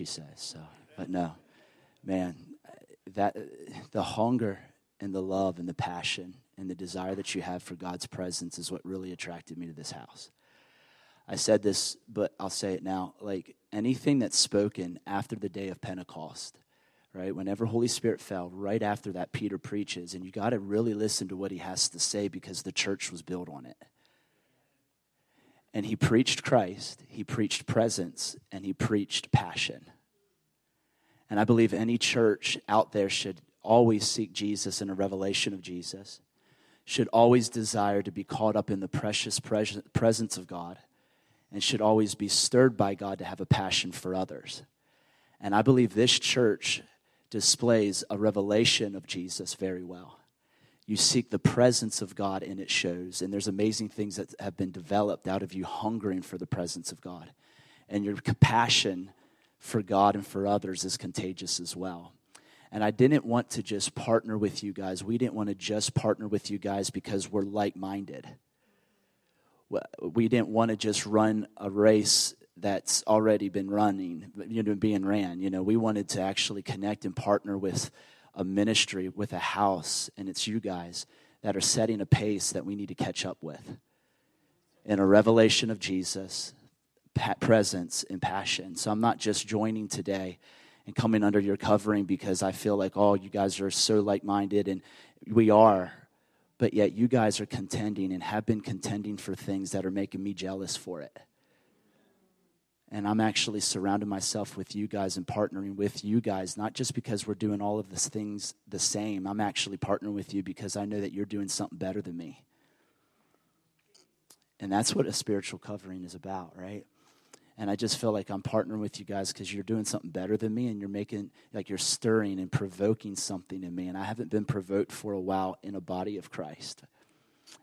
she says. So, but no, man, that the hunger and the love and the passion and the desire that you have for God's presence is what really attracted me to this house. I said this, but I'll say it now. Like anything that's spoken after the day of Pentecost, right? Whenever Holy Spirit fell, right after that, Peter preaches, and you got to really listen to what he has to say because the church was built on it. And he preached Christ, he preached presence, and he preached passion. And I believe any church out there should always seek Jesus and a revelation of Jesus, should always desire to be caught up in the precious presence of God, and should always be stirred by God to have a passion for others. And I believe this church displays a revelation of Jesus very well. You seek the presence of God and it shows. And there's amazing things that have been developed out of you hungering for the presence of God. And your compassion for God and for others is contagious as well. And I didn't want to just partner with you guys. We didn't want to just partner with you guys because we're like minded. We didn't want to just run a race that's already been running, you know, being ran. You know, we wanted to actually connect and partner with a ministry, with a house, and it's you guys that are setting a pace that we need to catch up with. In a revelation of Jesus, presence, and passion. So I'm not just joining today and coming under your covering because I feel like, oh, you guys are so like minded, and we are. But yet, you guys are contending and have been contending for things that are making me jealous for it. And I'm actually surrounding myself with you guys and partnering with you guys, not just because we're doing all of these things the same. I'm actually partnering with you because I know that you're doing something better than me. And that's what a spiritual covering is about, right? And I just feel like I'm partnering with you guys because you're doing something better than me and you're making, like, you're stirring and provoking something in me. And I haven't been provoked for a while in a body of Christ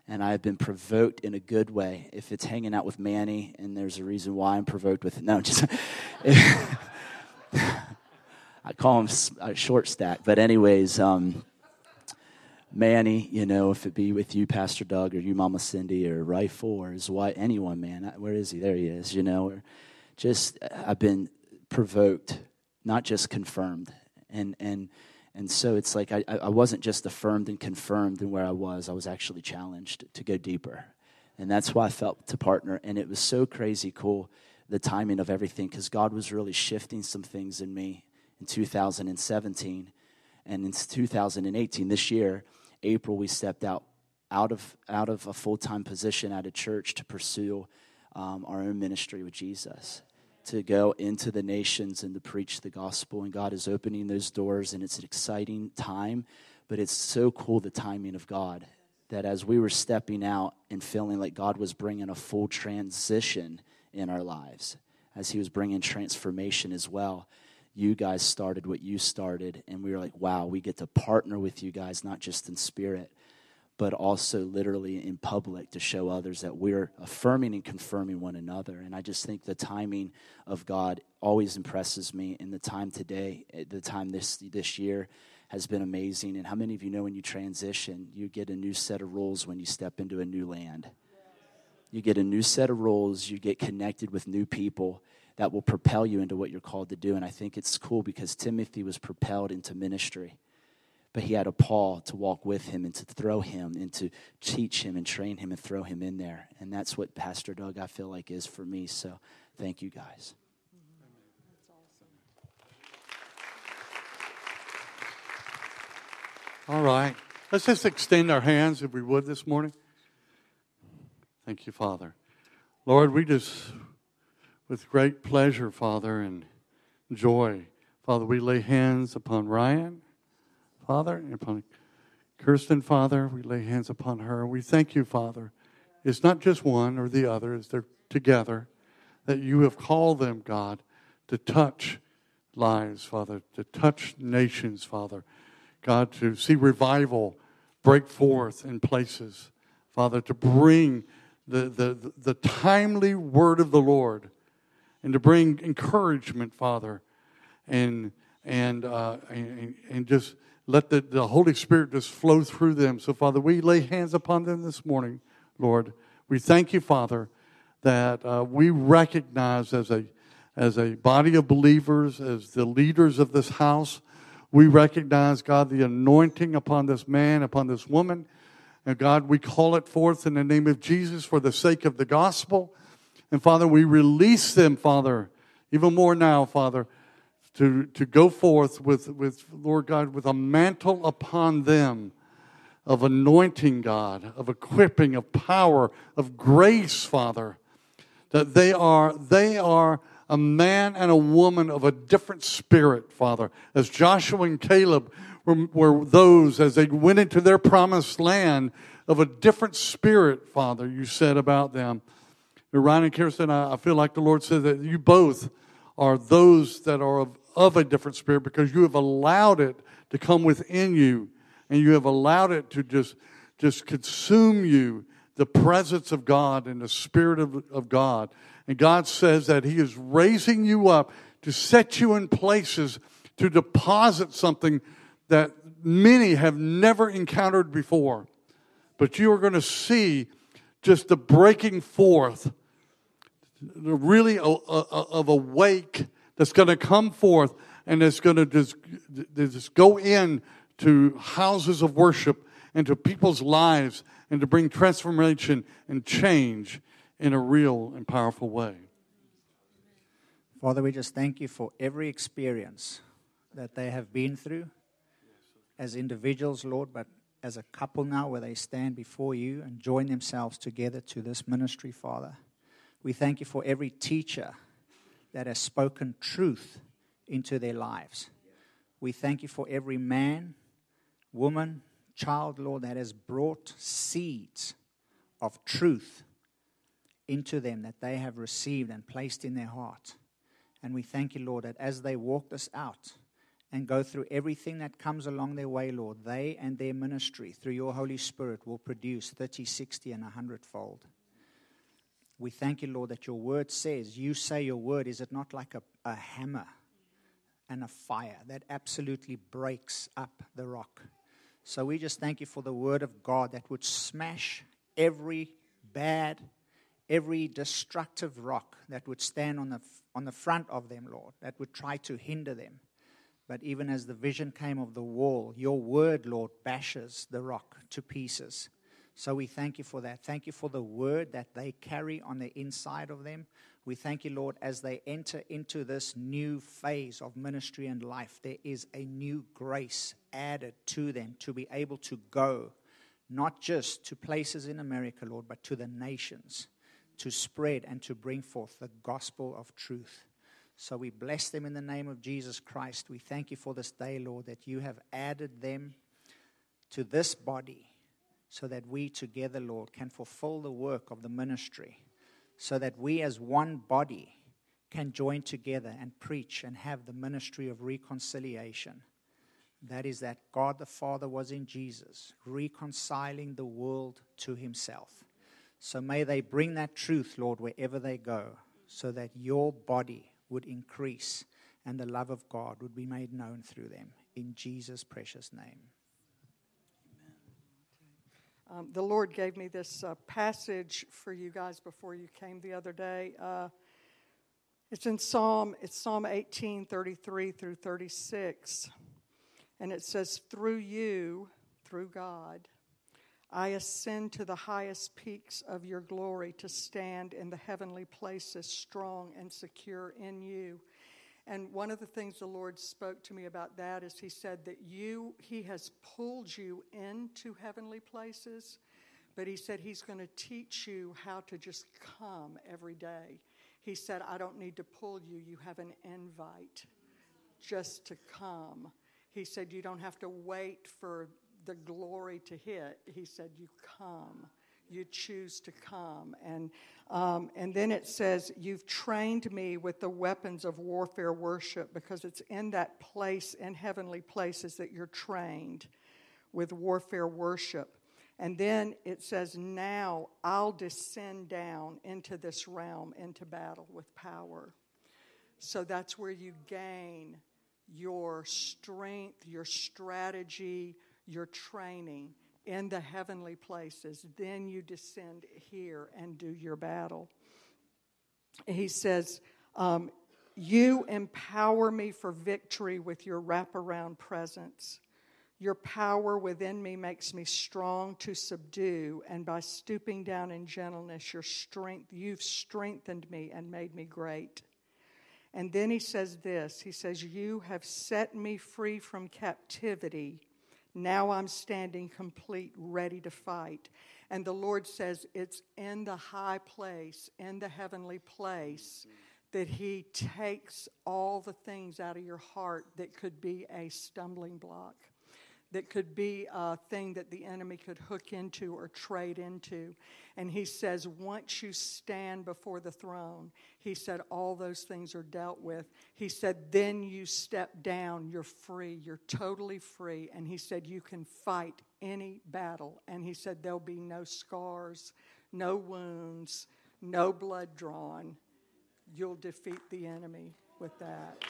and I have been provoked in a good way. If it's hanging out with Manny, and there's a reason why I'm provoked with it. No, just I call him a short stack. But anyways, um, Manny, you know, if it be with you, Pastor Doug, or you, Mama Cindy, or Rifle, or his wife, anyone, man. Where is he? There he is. You know, just I've been provoked, not just confirmed, and and and so it's like I, I wasn't just affirmed and confirmed in where I was, I was actually challenged to go deeper. And that's why I felt to partner. And it was so crazy cool, the timing of everything, because God was really shifting some things in me in 2017. And in 2018, this year, April, we stepped out out of out of a full time position at a church to pursue um, our own ministry with Jesus to go into the nations and to preach the gospel. And God is opening those doors, and it's an exciting time. But it's so cool the timing of God that as we were stepping out and feeling like God was bringing a full transition in our lives, as He was bringing transformation as well, you guys started what you started. And we were like, wow, we get to partner with you guys, not just in spirit, but also literally in public to show others that we're affirming and confirming one another. And I just think the timing of God always impresses me. In the time today, eh, the time this this year has been amazing. And how many of you know when you transition, you get a new set of rules when you step into a new land? You get a new set of rules, you get connected with new people that will propel you into what you're called to do. And I think it's cool because Timothy was propelled into ministry but he had a Paul to walk with him and to throw him and to teach him and train him and throw him in there. And that's what Pastor Doug, I feel like, is for me. So thank you guys. All right. Let's just extend our hands, if we would, this morning. Thank you, Father. Lord, we just, with great pleasure, Father, and joy, Father, we lay hands upon Ryan Father, and upon Kirsten, Father. We lay hands upon her. We thank you, Father. It's not just one or the other, it's they're together that you have called them, God, to touch lives, Father, to touch nations, Father. God, to see revival break forth in places, Father, to bring the, the, the timely word of the Lord and to bring encouragement, Father, and, and, uh, and, and just let the, the Holy Spirit just flow through them. So, Father, we lay hands upon them this morning, Lord. We thank you, Father, that uh, we recognize as a as a body of believers, as the leaders of this house, we recognize, God, the anointing upon this man, upon this woman. And God, we call it forth in the name of Jesus for the sake of the gospel. And Father, we release them, Father, even more now, Father, to, to go forth with, with, Lord God, with a mantle upon them of anointing, God, of equipping, of power, of grace, Father. That they are, they are a man and a woman of a different spirit, Father. As Joshua and Caleb were, were those, as they went into their promised land, of a different spirit, Father, you said about them. Ryan and Kirsten, I, I feel like the Lord said that you both are those that are of, of a different spirit because you have allowed it to come within you and you have allowed it to just, just consume you, the presence of God and the Spirit of, of God. And God says that He is raising you up to set you in places to deposit something that many have never encountered before. But you are going to see just the breaking forth, really a, a, of a wake that's going to come forth and it's going to just, just go in to houses of worship and to people's lives and to bring transformation and change in a real and powerful way. Father, we just thank you for every experience that they have been through as individuals, Lord, but as a couple now where they stand before you and join themselves together to this ministry, Father. We thank you for every teacher that has spoken truth into their lives. We thank you for every man, woman, child, Lord, that has brought seeds of truth into them that they have received and placed in their heart. And we thank you, Lord, that as they walk this out and go through everything that comes along their way, Lord, they and their ministry through your Holy Spirit will produce 30, 60, and 100 fold. We thank you, Lord, that your word says, you say your word, is it not like a, a hammer and a fire that absolutely breaks up the rock? So we just thank you for the word of God that would smash every bad, every destructive rock that would stand on the, on the front of them, Lord, that would try to hinder them. But even as the vision came of the wall, your word, Lord, bashes the rock to pieces. So we thank you for that. Thank you for the word that they carry on the inside of them. We thank you, Lord, as they enter into this new phase of ministry and life, there is a new grace added to them to be able to go, not just to places in America, Lord, but to the nations to spread and to bring forth the gospel of truth. So we bless them in the name of Jesus Christ. We thank you for this day, Lord, that you have added them to this body so that we together, Lord, can fulfill the work of the ministry, so that we as one body can join together and preach and have the ministry of reconciliation. That is, that God the Father was in Jesus, reconciling the world to himself. So may they bring that truth, Lord, wherever they go, so that your body would increase and the love of God would be made known through them. In Jesus' precious name. Um, the Lord gave me this uh, passage for you guys before you came the other day. Uh, it's in Psalm, it's Psalm 18, 33 through 36. And it says, Through you, through God, I ascend to the highest peaks of your glory to stand in the heavenly places, strong and secure in you. And one of the things the Lord spoke to me about that is He said that you, He has pulled you into heavenly places, but He said He's going to teach you how to just come every day. He said, I don't need to pull you, you have an invite just to come. He said, You don't have to wait for the glory to hit, he said, You come. You choose to come. And, um, and then it says, You've trained me with the weapons of warfare worship because it's in that place, in heavenly places, that you're trained with warfare worship. And then it says, Now I'll descend down into this realm, into battle with power. So that's where you gain your strength, your strategy, your training in the heavenly places. Then you descend here and do your battle. He says, um, You empower me for victory with your wraparound presence. Your power within me makes me strong to subdue, and by stooping down in gentleness, your strength, you've strengthened me and made me great. And then he says this He says, You have set me free from captivity. Now I'm standing complete, ready to fight. And the Lord says, It's in the high place, in the heavenly place, that He takes all the things out of your heart that could be a stumbling block that could be a thing that the enemy could hook into or trade into. And he says, once you stand before the throne, he said, all those things are dealt with. He said, then you step down, you're free, you're totally free. And he said, you can fight any battle. And he said, there'll be no scars, no wounds, no blood drawn. You'll defeat the enemy with that.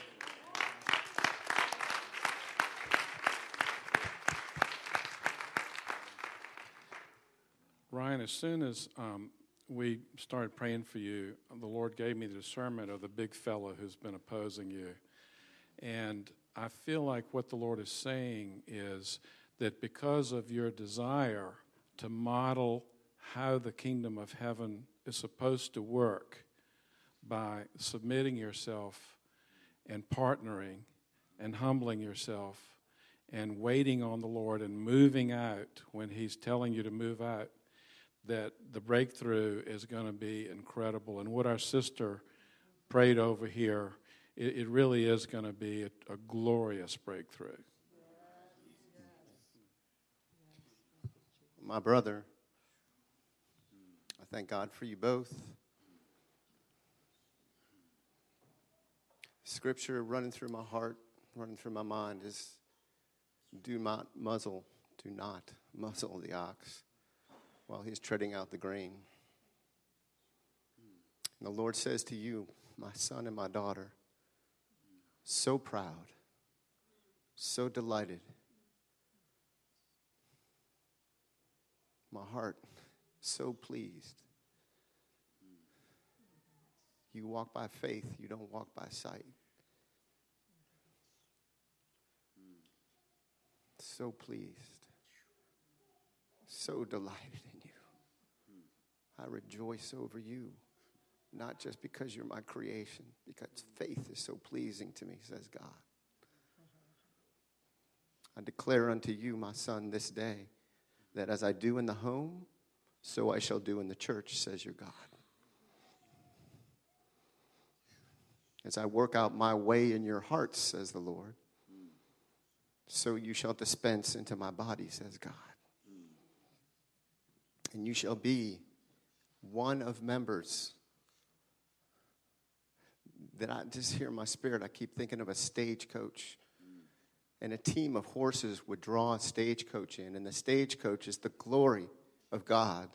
Ryan, as soon as um, we started praying for you, the Lord gave me the discernment of the big fellow who's been opposing you. And I feel like what the Lord is saying is that because of your desire to model how the kingdom of heaven is supposed to work by submitting yourself and partnering and humbling yourself and waiting on the Lord and moving out when He's telling you to move out, that the breakthrough is going to be incredible. And what our sister prayed over here, it, it really is going to be a, a glorious breakthrough. My brother, I thank God for you both. Scripture running through my heart, running through my mind is do not muzzle, do not muzzle the ox while he's treading out the grain. And the Lord says to you, my son and my daughter, so proud, so delighted. My heart so pleased. You walk by faith, you don't walk by sight. So pleased, so delighted in you. I rejoice over you, not just because you're my creation, because faith is so pleasing to me, says God. I declare unto you, my son, this day, that as I do in the home, so I shall do in the church, says your God. As I work out my way in your hearts, says the Lord, so you shall dispense into my body, says God. And you shall be one of members that I just hear my spirit. I keep thinking of a stagecoach. And a team of horses would draw a stagecoach in, and the stagecoach is the glory of God.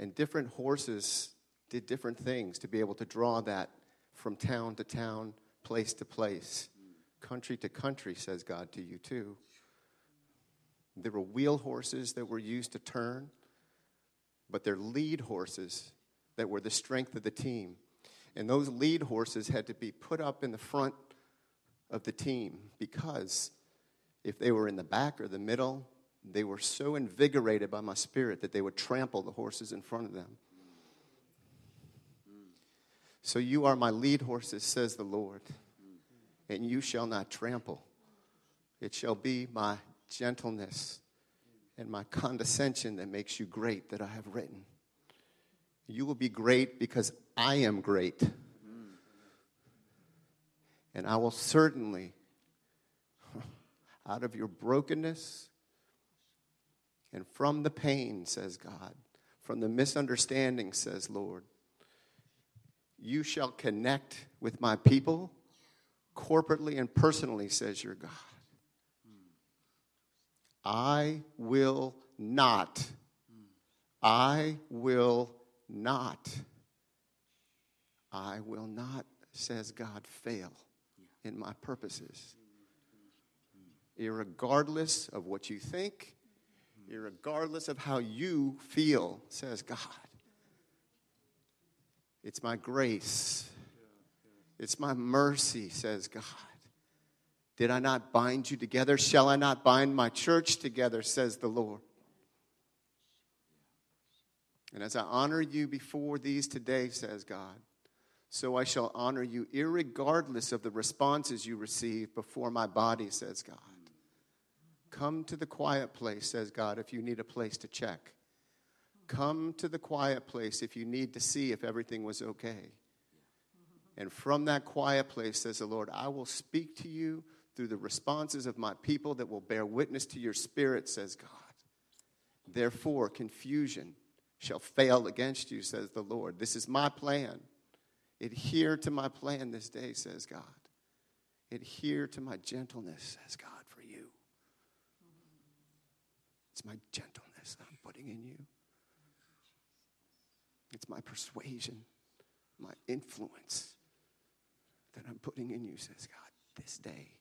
And different horses did different things to be able to draw that from town to town, place to place, country to country, says God to you too. There were wheel horses that were used to turn, but they're lead horses that were the strength of the team. And those lead horses had to be put up in the front of the team because if they were in the back or the middle, they were so invigorated by my spirit that they would trample the horses in front of them. So you are my lead horses, says the Lord, and you shall not trample. It shall be my gentleness and my condescension that makes you great that I have written. You will be great because I am great. And I will certainly, out of your brokenness and from the pain, says God, from the misunderstanding, says Lord, you shall connect with my people corporately and personally, says your God. I will not, I will not, I will not, says God, fail in my purposes. Irregardless of what you think, irregardless of how you feel, says God. It's my grace It's my mercy, says God. Did I not bind you together? Shall I not bind my church together, says the Lord? And as I honor you before these today, says God, so I shall honor you, irregardless of the responses you receive before my body, says God. Come to the quiet place, says God, if you need a place to check. Come to the quiet place if you need to see if everything was okay. And from that quiet place, says the Lord, I will speak to you through the responses of my people that will bear witness to your spirit, says God. Therefore, confusion shall fail against you, says the Lord. This is my plan. Adhere to my plan this day, says God. Adhere to my gentleness, says God, for you. It's my gentleness that I'm putting in you. It's my persuasion, my influence that I'm putting in you, says God, this day.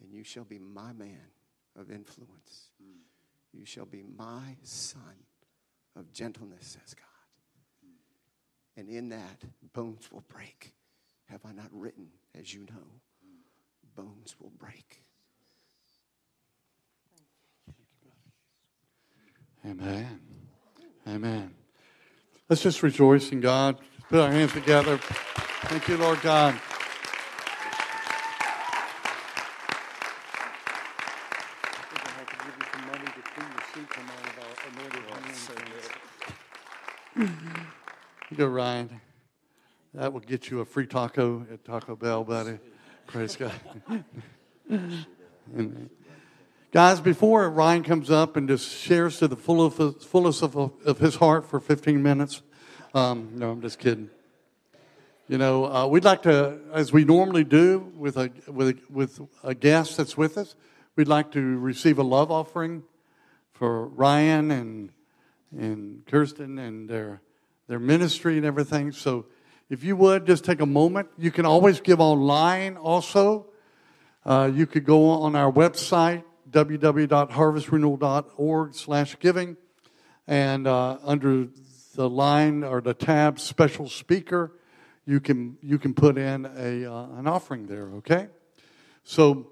And you shall be my man of influence. Mm. You shall be my son of gentleness, says God. Mm. And in that, bones will break. Have I not written, as you know? Mm. Bones will break. Amen. Amen. Let's just rejoice in God. Put our hands together. Thank you, Lord God. You go, Ryan. That will get you a free taco at Taco Bell, buddy. Praise God. Guys, before Ryan comes up and just shares to the fullest of, of his heart for 15 minutes, um, no, I'm just kidding. You know, uh, we'd like to, as we normally do with a, with, a, with a guest that's with us, we'd like to receive a love offering for Ryan and, and Kirsten and their, their ministry and everything. So if you would just take a moment, you can always give online also. Uh, you could go on our website, www.harvestrenewal.org slash giving. And uh, under the line or the tab special speaker, you can, you can put in a, uh, an offering there, okay? So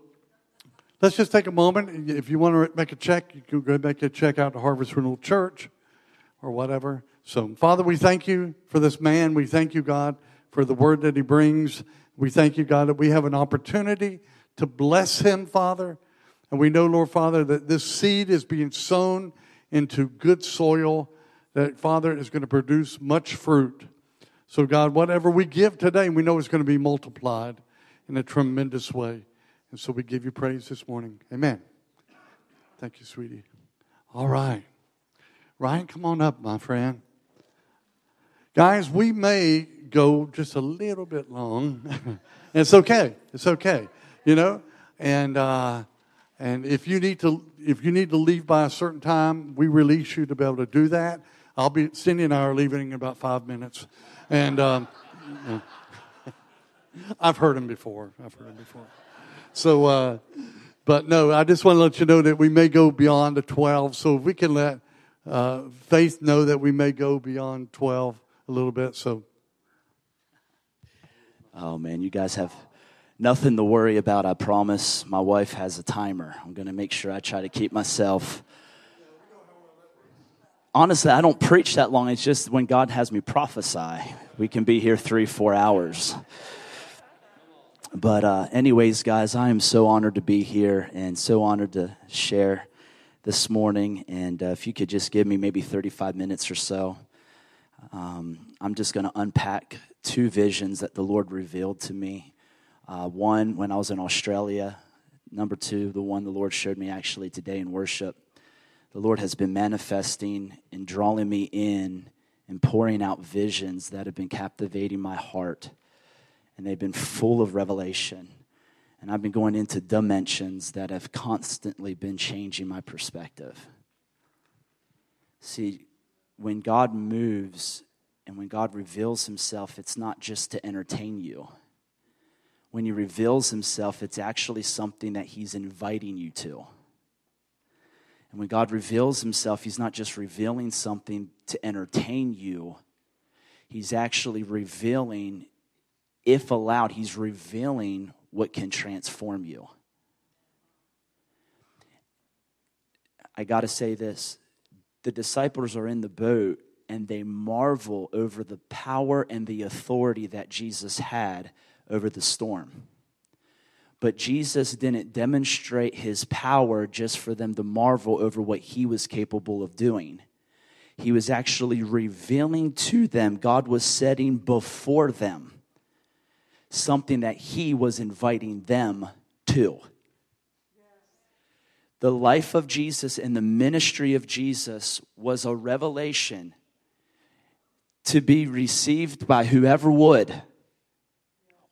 let's just take a moment. If you want to make a check, you can go make a check out to Harvest Renewal Church or whatever. So, Father, we thank you for this man. We thank you, God, for the word that he brings. We thank you, God, that we have an opportunity to bless him, Father. And we know, Lord Father, that this seed is being sown into good soil, that, Father, is going to produce much fruit. So, God, whatever we give today, we know it's going to be multiplied in a tremendous way. And so we give you praise this morning. Amen. Thank you, sweetie. All right. Ryan, come on up, my friend. Guys, we may go just a little bit long. it's okay. It's okay. You know? And, uh, and if you need to, if you need to leave by a certain time, we release you to be able to do that. I'll be Cindy and I are leaving in about five minutes, and um, I've heard him before. I've heard him before. So, uh, but no, I just want to let you know that we may go beyond the twelve. So if we can let uh, Faith know that we may go beyond twelve a little bit. So, oh man, you guys have nothing to worry about, I promise. My wife has a timer. I'm going to make sure I try to keep myself. Honestly, I don't preach that long. It's just when God has me prophesy, we can be here three, four hours. But, uh, anyways, guys, I am so honored to be here and so honored to share this morning. And uh, if you could just give me maybe 35 minutes or so, um, I'm just going to unpack two visions that the Lord revealed to me uh, one, when I was in Australia. Number two, the one the Lord showed me actually today in worship. The Lord has been manifesting and drawing me in and pouring out visions that have been captivating my heart. And they've been full of revelation. And I've been going into dimensions that have constantly been changing my perspective. See, when God moves and when God reveals himself, it's not just to entertain you when he reveals himself, it's actually something that he's inviting you to. And when God reveals himself, he's not just revealing something to entertain you, he's actually revealing if allowed, he's revealing what can transform you. I got to say this the disciples are in the boat and they marvel over the power and the authority that Jesus had over the storm. But Jesus didn't demonstrate his power just for them to marvel over what he was capable of doing. He was actually revealing to them, God was setting before them something that he was inviting them to. The life of Jesus and the ministry of Jesus was a revelation to be received by whoever would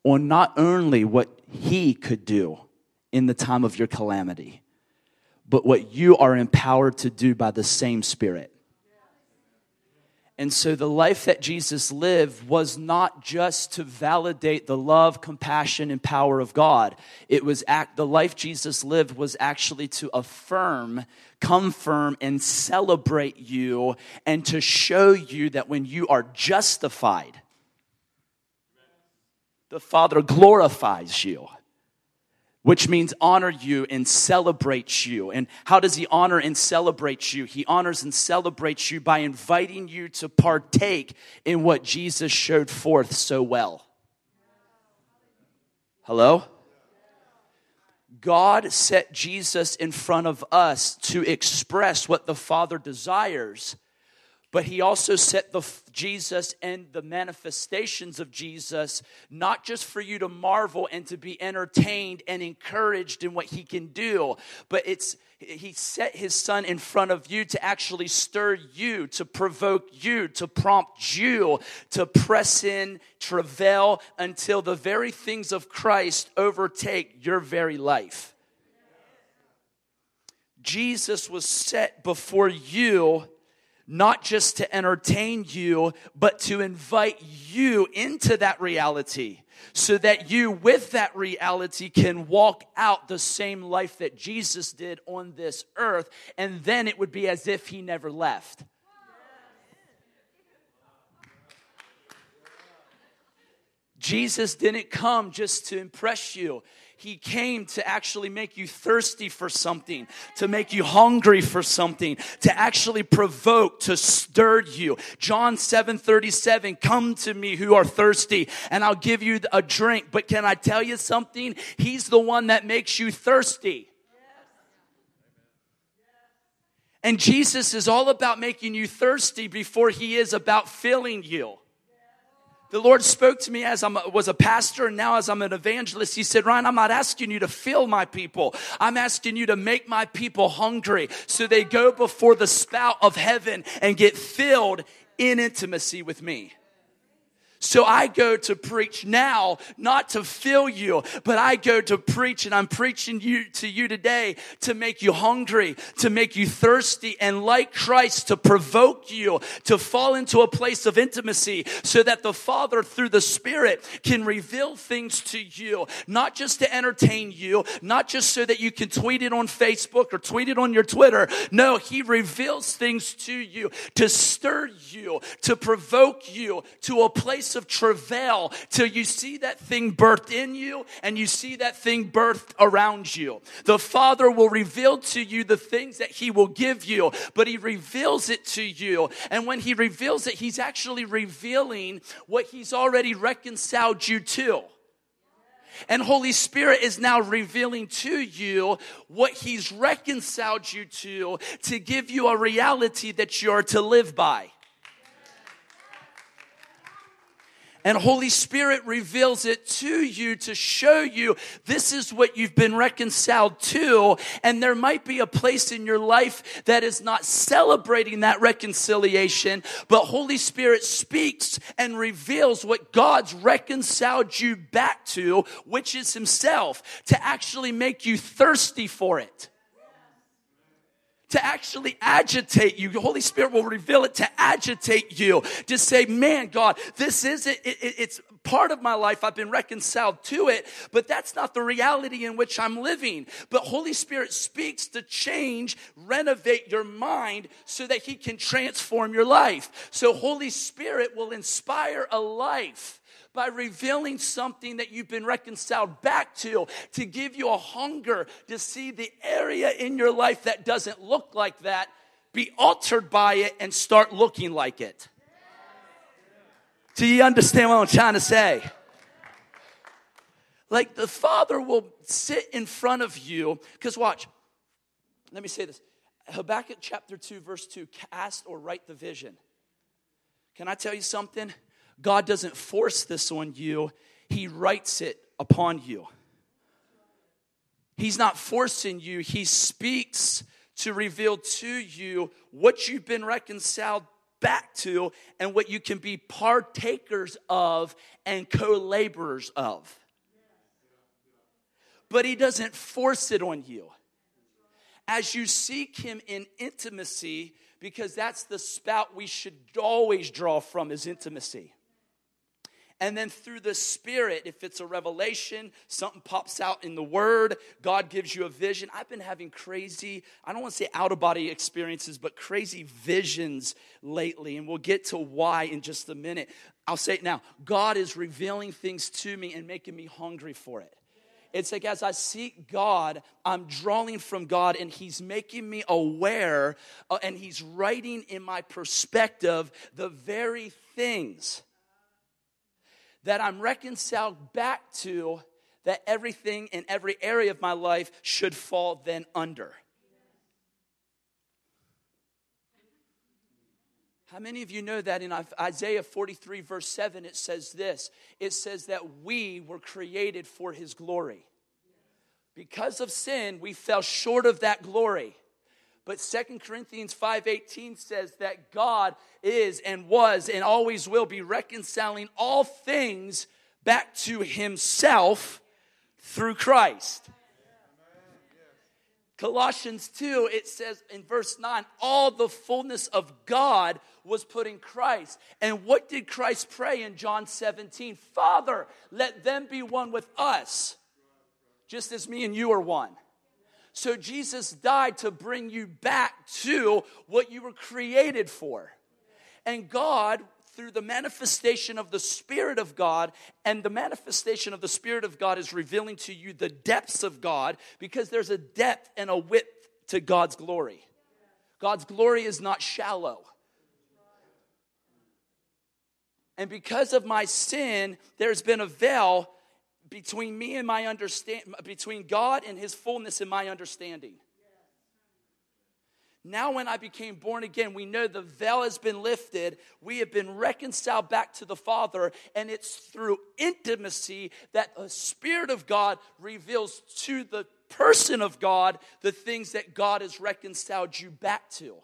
on not only what he could do in the time of your calamity, but what you are empowered to do by the same Spirit. And so the life that Jesus lived was not just to validate the love, compassion, and power of God. It was act, the life Jesus lived was actually to affirm, confirm, and celebrate you and to show you that when you are justified, the Father glorifies you which means honor you and celebrate you. And how does he honor and celebrate you? He honors and celebrates you by inviting you to partake in what Jesus showed forth so well. Hello? God set Jesus in front of us to express what the Father desires but he also set the Jesus and the manifestations of Jesus not just for you to marvel and to be entertained and encouraged in what he can do, but it's he set his son in front of you to actually stir you, to provoke you, to prompt you to press in, travail until the very things of Christ overtake your very life. Jesus was set before you not just to entertain you, but to invite you into that reality so that you, with that reality, can walk out the same life that Jesus did on this earth, and then it would be as if he never left. Jesus didn't come just to impress you. He came to actually make you thirsty for something, to make you hungry for something, to actually provoke, to stir you. John 7 37, come to me who are thirsty, and I'll give you a drink. But can I tell you something? He's the one that makes you thirsty. And Jesus is all about making you thirsty before he is about filling you the Lord spoke to me as I was a pastor and now as I'm an evangelist. He said, Ryan, I'm not asking you to fill my people. I'm asking you to make my people hungry so they go before the spout of heaven and get filled in intimacy with me. So I go to preach now, not to fill you, but I go to preach and I'm preaching you to you today to make you hungry, to make you thirsty and like Christ to provoke you to fall into a place of intimacy so that the Father through the Spirit can reveal things to you, not just to entertain you, not just so that you can tweet it on Facebook or tweet it on your Twitter. No, He reveals things to you to stir you, to provoke you to a place place of travail till you see that thing birthed in you and you see that thing birthed around you. The Father will reveal to you the things that He will give you, but He reveals it to you. And when He reveals it, He's actually revealing what He's already reconciled you to. And Holy Spirit is now revealing to you what He's reconciled you to to give you a reality that you're to live by. And Holy Spirit reveals it to you to show you this is what you've been reconciled to. And there might be a place in your life that is not celebrating that reconciliation, but Holy Spirit speaks and reveals what God's reconciled you back to, which is Himself, to actually make you thirsty for it to actually agitate you. The Holy Spirit will reveal it to agitate you, to say, man, God, this is it. it, it it's part of my life. I've been reconciled to it, but that's not the reality in which I'm living. But Holy Spirit speaks to change, renovate your mind so that He can transform your life. So Holy Spirit will inspire a life by revealing something that you've been reconciled back to, to give you a hunger to see the area in your life that doesn't look like that, be altered by it, and start looking like it. Do you understand what I'm trying to say? Like the Father will sit in front of you, because watch, let me say this Habakkuk chapter 2, verse 2 cast or write the vision. Can I tell you something? God doesn't force this on you, He writes it upon you. He's not forcing you, He speaks to reveal to you what you've been reconciled back to and what you can be partakers of and co laborers of. But He doesn't force it on you. As you seek Him in intimacy, because that's the spout we should always draw from is intimacy. And then through the Spirit, if it's a revelation, something pops out in the Word, God gives you a vision. I've been having crazy, I don't want to say out of body experiences, but crazy visions lately. And we'll get to why in just a minute. I'll say it now God is revealing things to me and making me hungry for it. It's like as I seek God, I'm drawing from God and He's making me aware uh, and He's writing in my perspective the very things that I'm reconciled back to that everything in every area of my life should fall then under. How many of you know that in Isaiah 43, verse 7, it says this? It says that we were created for his glory. Because of sin, we fell short of that glory. But Second Corinthians 5:18 says that God is and was and always will be reconciling all things back to himself through Christ. Colossians 2, it says in verse 9, all the fullness of God was put in Christ. And what did Christ pray in John 17? Father, let them be one with us, just as me and you are one. So Jesus died to bring you back to what you were created for. And God, through the manifestation of the Spirit of God, and the manifestation of the Spirit of God is revealing to you the depths of God because there's a depth and a width to God's glory. God's glory is not shallow. And because of my sin, there's been a veil between me and my understand between God and his fullness and my understanding. Now, when I became born again, we know the veil has been lifted. We have been reconciled back to the Father, and it's through intimacy that the Spirit of God reveals to the person of God the things that God has reconciled you back to.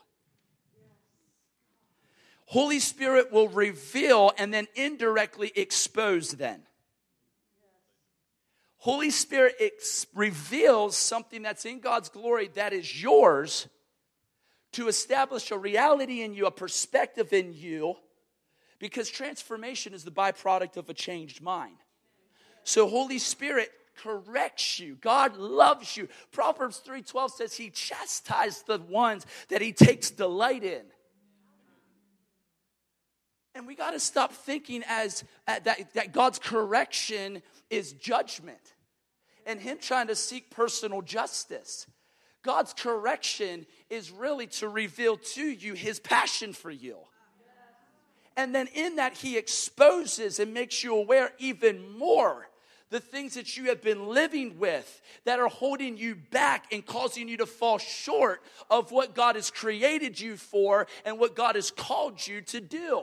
Holy Spirit will reveal and then indirectly expose then. Holy Spirit ex- reveals something that's in God's glory that is yours to establish a reality in you, a perspective in you, because transformation is the byproduct of a changed mind. So, Holy Spirit corrects you. God loves you. Proverbs 3:12 says he chastised the ones that he takes delight in. And we got to stop thinking as uh, that, that God's correction is judgment and him trying to seek personal justice. God's correction is really to reveal to you his passion for you. And then in that, he exposes and makes you aware even more the things that you have been living with that are holding you back and causing you to fall short of what God has created you for and what God has called you to do.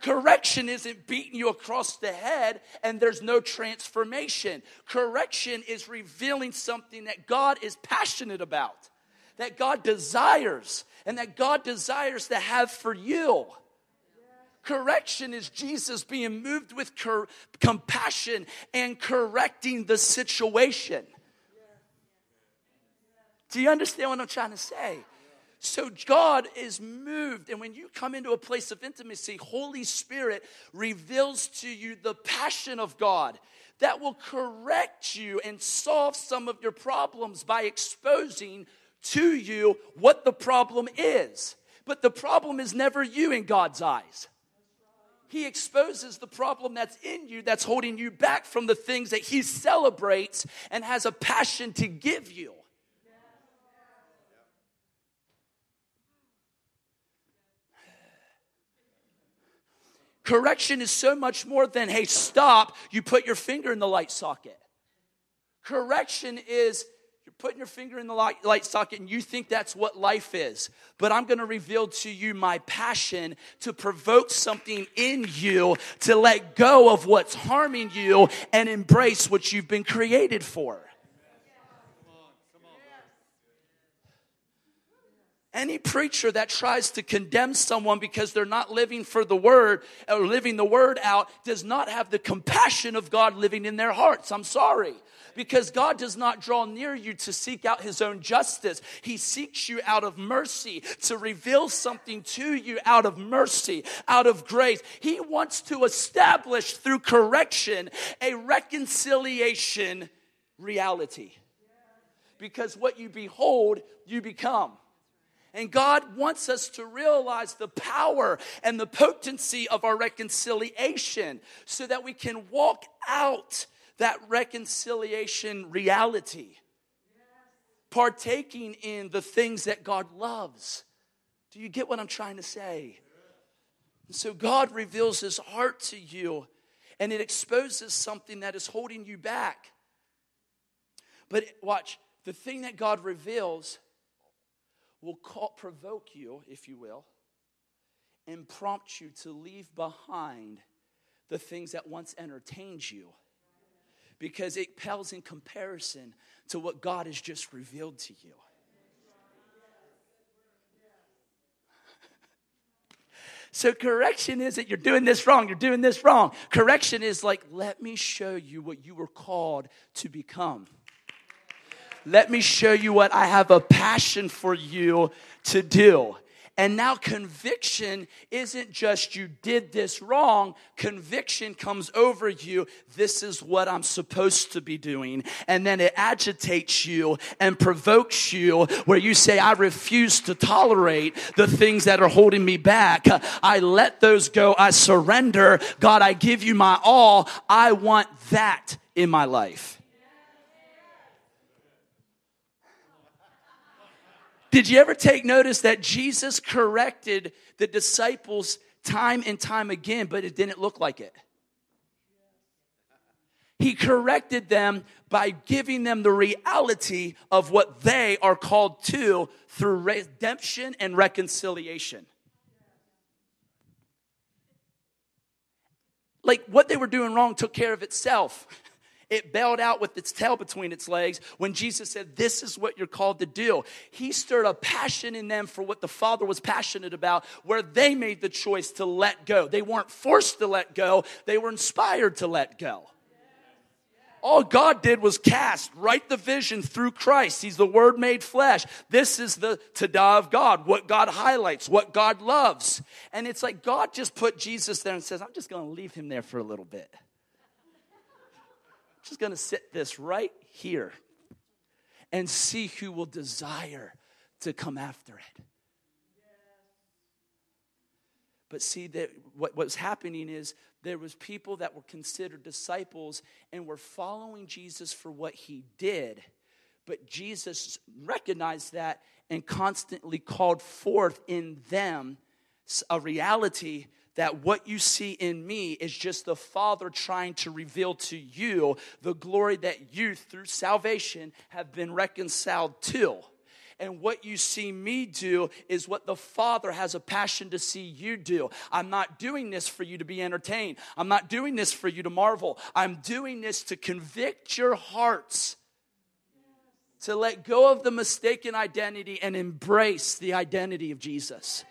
Correction isn't beating you across the head and there's no transformation. Correction is revealing something that God is passionate about, that God desires, and that God desires to have for you. Correction is Jesus being moved with cor- compassion and correcting the situation. Do you understand what I'm trying to say? So God is moved. And when you come into a place of intimacy, Holy Spirit reveals to you the passion of God that will correct you and solve some of your problems by exposing to you what the problem is. But the problem is never you in God's eyes. He exposes the problem that's in you that's holding you back from the things that He celebrates and has a passion to give you. Correction is so much more than, hey, stop, you put your finger in the light socket. Correction is you're putting your finger in the light, light socket and you think that's what life is. But I'm going to reveal to you my passion to provoke something in you to let go of what's harming you and embrace what you've been created for. Any preacher that tries to condemn someone because they're not living for the word or living the word out does not have the compassion of God living in their hearts. I'm sorry because God does not draw near you to seek out his own justice. He seeks you out of mercy to reveal something to you out of mercy, out of grace. He wants to establish through correction a reconciliation reality. Because what you behold, you become. And God wants us to realize the power and the potency of our reconciliation so that we can walk out that reconciliation reality. Partaking in the things that God loves. Do you get what I'm trying to say? And so God reveals his heart to you and it exposes something that is holding you back. But watch, the thing that God reveals will call, provoke you, if you will, and prompt you to leave behind the things that once entertained you because it pales in comparison to what God has just revealed to you. So, correction is that you're doing this wrong, you're doing this wrong. Correction is like, let me show you what you were called to become. Let me show you what I have a passion for you to do. And now conviction isn't just you did this wrong. Conviction comes over you. This is what I'm supposed to be doing. And then it agitates you and provokes you where you say, I refuse to tolerate the things that are holding me back. I let those go. I surrender. God, I give you my all. I want that in my life. Did you ever take notice that Jesus corrected the disciples time and time again, but it didn't look like it? He corrected them by giving them the reality of what they are called to through redemption and reconciliation. Like what they were doing wrong took care of itself. It bailed out with its tail between its legs when Jesus said, This is what you're called to do. He stirred a passion in them for what the Father was passionate about, where they made the choice to let go. They weren't forced to let go, they were inspired to let go. All God did was cast, write the vision through Christ. He's the Word made flesh. This is the tada of God, what God highlights, what God loves. And it's like God just put Jesus there and says, I'm just going to leave him there for a little bit just going to sit this right here and see who will desire to come after it. But see that what was happening is there was people that were considered disciples and were following Jesus for what he did. But Jesus recognized that and constantly called forth in them a reality that what you see in me is just the Father trying to reveal to you the glory that you, through salvation, have been reconciled to. And what you see me do is what the Father has a passion to see you do. I'm not doing this for you to be entertained. I'm not doing this for you to marvel. I'm doing this to convict your hearts to let go of the mistaken identity and embrace the identity of Jesus.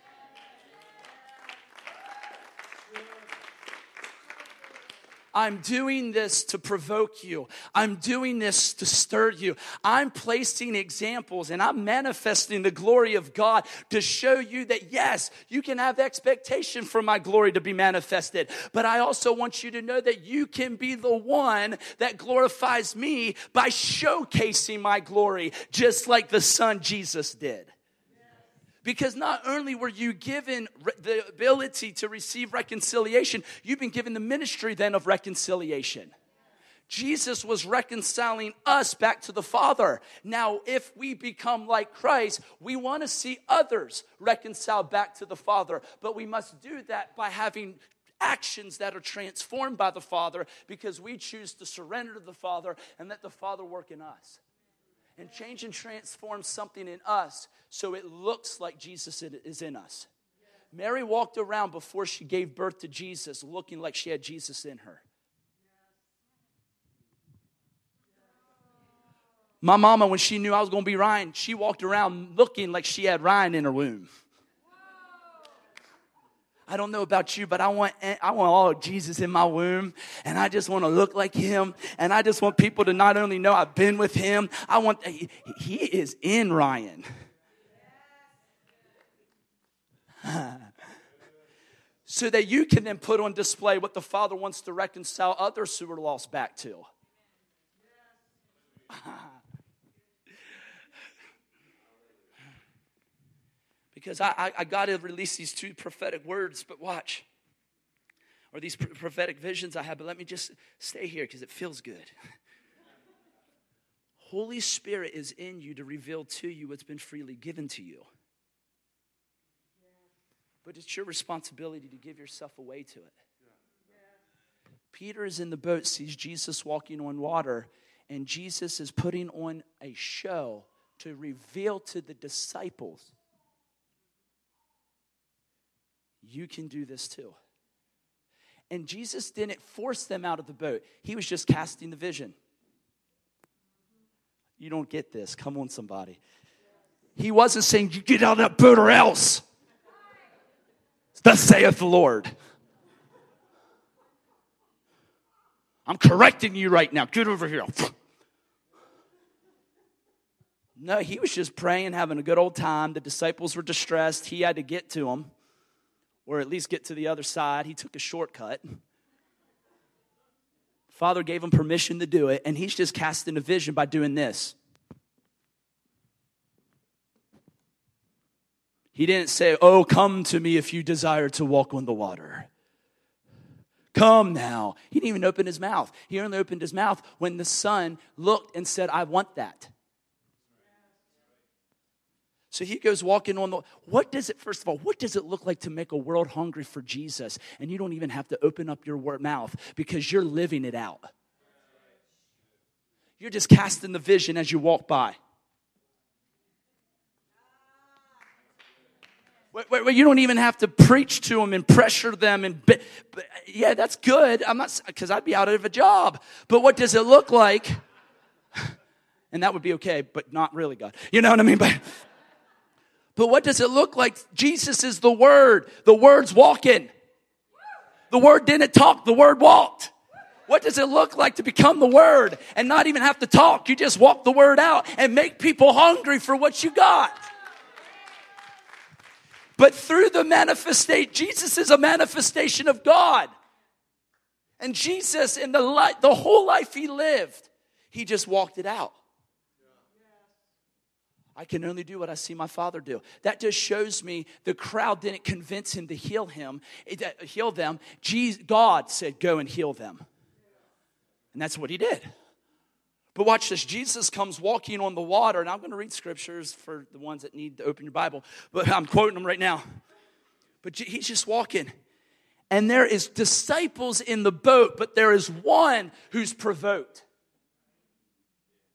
I'm doing this to provoke you. I'm doing this to stir you. I'm placing examples and I'm manifesting the glory of God to show you that yes, you can have expectation for my glory to be manifested. But I also want you to know that you can be the one that glorifies me by showcasing my glory, just like the Son Jesus did Because not only were you given re- the ability to receive reconciliation, you've been given the ministry then of reconciliation. Jesus was reconciling us back to the Father. Now, if we become like Christ, we want to see others reconciled back to the Father, but we must do that by having actions that are transformed by the Father because we choose to surrender to the Father and let the Father work in us. And change and transform something in us so it looks like Jesus is in us. Mary walked around before she gave birth to Jesus looking like she had Jesus in her. My mama, when she knew I was going to be Ryan, she walked around looking like she had Ryan in her womb. I don't know about you, but I want I want all Jesus in my womb, and I just want to look like Him, and I just want people to not only know I've been with Him. I want He, he is in Ryan. so that you can then put on display what the Father wants to reconcile others who are lost back to. because I, I, I got to release these two prophetic words, but watch. Or these prophetic visions I have, but let me just stay here because it feels good. Holy Spirit is in you to reveal to you what's been freely given to you. But it's your responsibility to give yourself away to it. Peter is in the boat, sees Jesus walking on water, and Jesus is putting on a show to reveal to the disciples you can do this too. And Jesus didn't force them out of the boat, He was just casting the vision. You don't get this. Come on, somebody. He wasn't saying, You get out of that boat or else. Thus saith the Lord. I'm correcting you right now. Get over here. No, he was just praying, having a good old time. The disciples were distressed. He had to get to them or at least get to the other side. He took a shortcut. Father gave him permission to do it, and he's just casting a vision by doing this. He didn't say, Oh, come to me if you desire to walk on the water. Come now. He didn't even open his mouth. He only opened his mouth when the son looked and said, I want that. So he goes walking on the. What does it, first of all, what does it look like to make a world hungry for Jesus? And you don't even have to open up your mouth because you're living it out. You're just casting the vision as you walk by. You don't even have to preach to them and pressure them and yeah that's good i'm not because i'd be out of a job but what does it look like and that would be okay but not really god you know what i mean but but what does it look like? Jesus is the Word. The Word's walking. The Word didn't talk, the Word walked. What does it look like to become the Word and not even have to talk? You just walk the Word out and make people hungry for what you got. But through the manifestation, Jesus is a manifestation of God. And Jesus, in the, life, the whole life he lived, he just walked it out. I can only do what I see my father do. That just shows me the crowd didn't convince him to heal him, uh, heal them. God said, "Go and heal them," and that's what he did. But watch this. Jesus comes walking on the water, and I'm going to read scriptures for the ones that need to open your Bible, but I'm quoting them right now. But he's just walking, and there is disciples in the boat, but there is one who's provoked.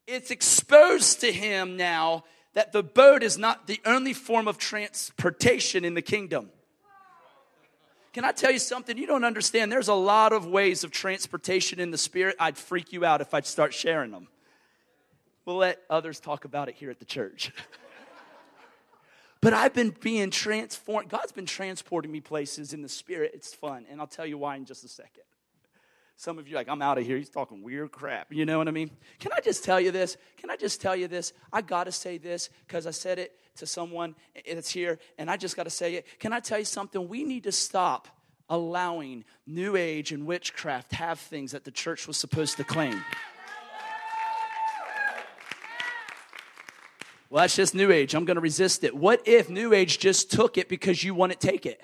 It's exposed to him now that the boat is not the only form of transportation in the kingdom. Can I tell you something? You don't understand. There's a lot of ways of transportation in the spirit. I'd freak you out if I'd start sharing them. We'll let others talk about it here at the church. but I've been being transformed. God's been transporting me places in the spirit. It's fun. And I'll tell you why in just a second. Some of you like, I'm out of here. He's talking weird crap. You know what I mean? Can I just tell you this? Can I just tell you this? I got to say this because I said it to someone that's here, and I just got to say it. Can I tell you something? We need to stop allowing New Age and witchcraft have things that the church was supposed to claim. Well, that's just New Age. I'm going to resist it. What if New Age just took it because you want to take it?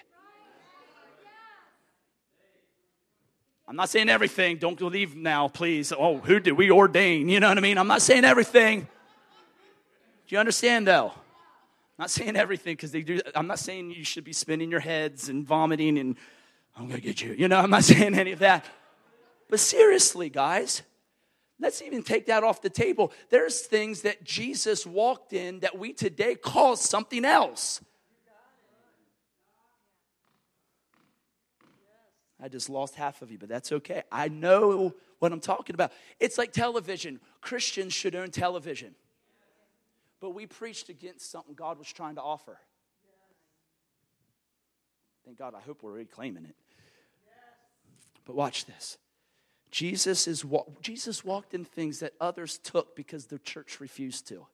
I'm not saying everything. Don't leave now, please. Oh, who did we ordain? You know what I mean? I'm not saying everything. Do you understand, though? I'm not saying everything because they do. I'm not saying you should be spinning your heads and vomiting and I'm going to get you. You know, I'm not saying any of that. But seriously, guys, let's even take that off the table. There's things that Jesus walked in that we today call something else. I just lost half of you, but that's okay. I know what I'm talking about. It's like television. Christians should own television. But we preached against something God was trying to offer. Thank God, I hope we're reclaiming it. But watch this. Jesus is Jesus walked in things that others took because the church refused to.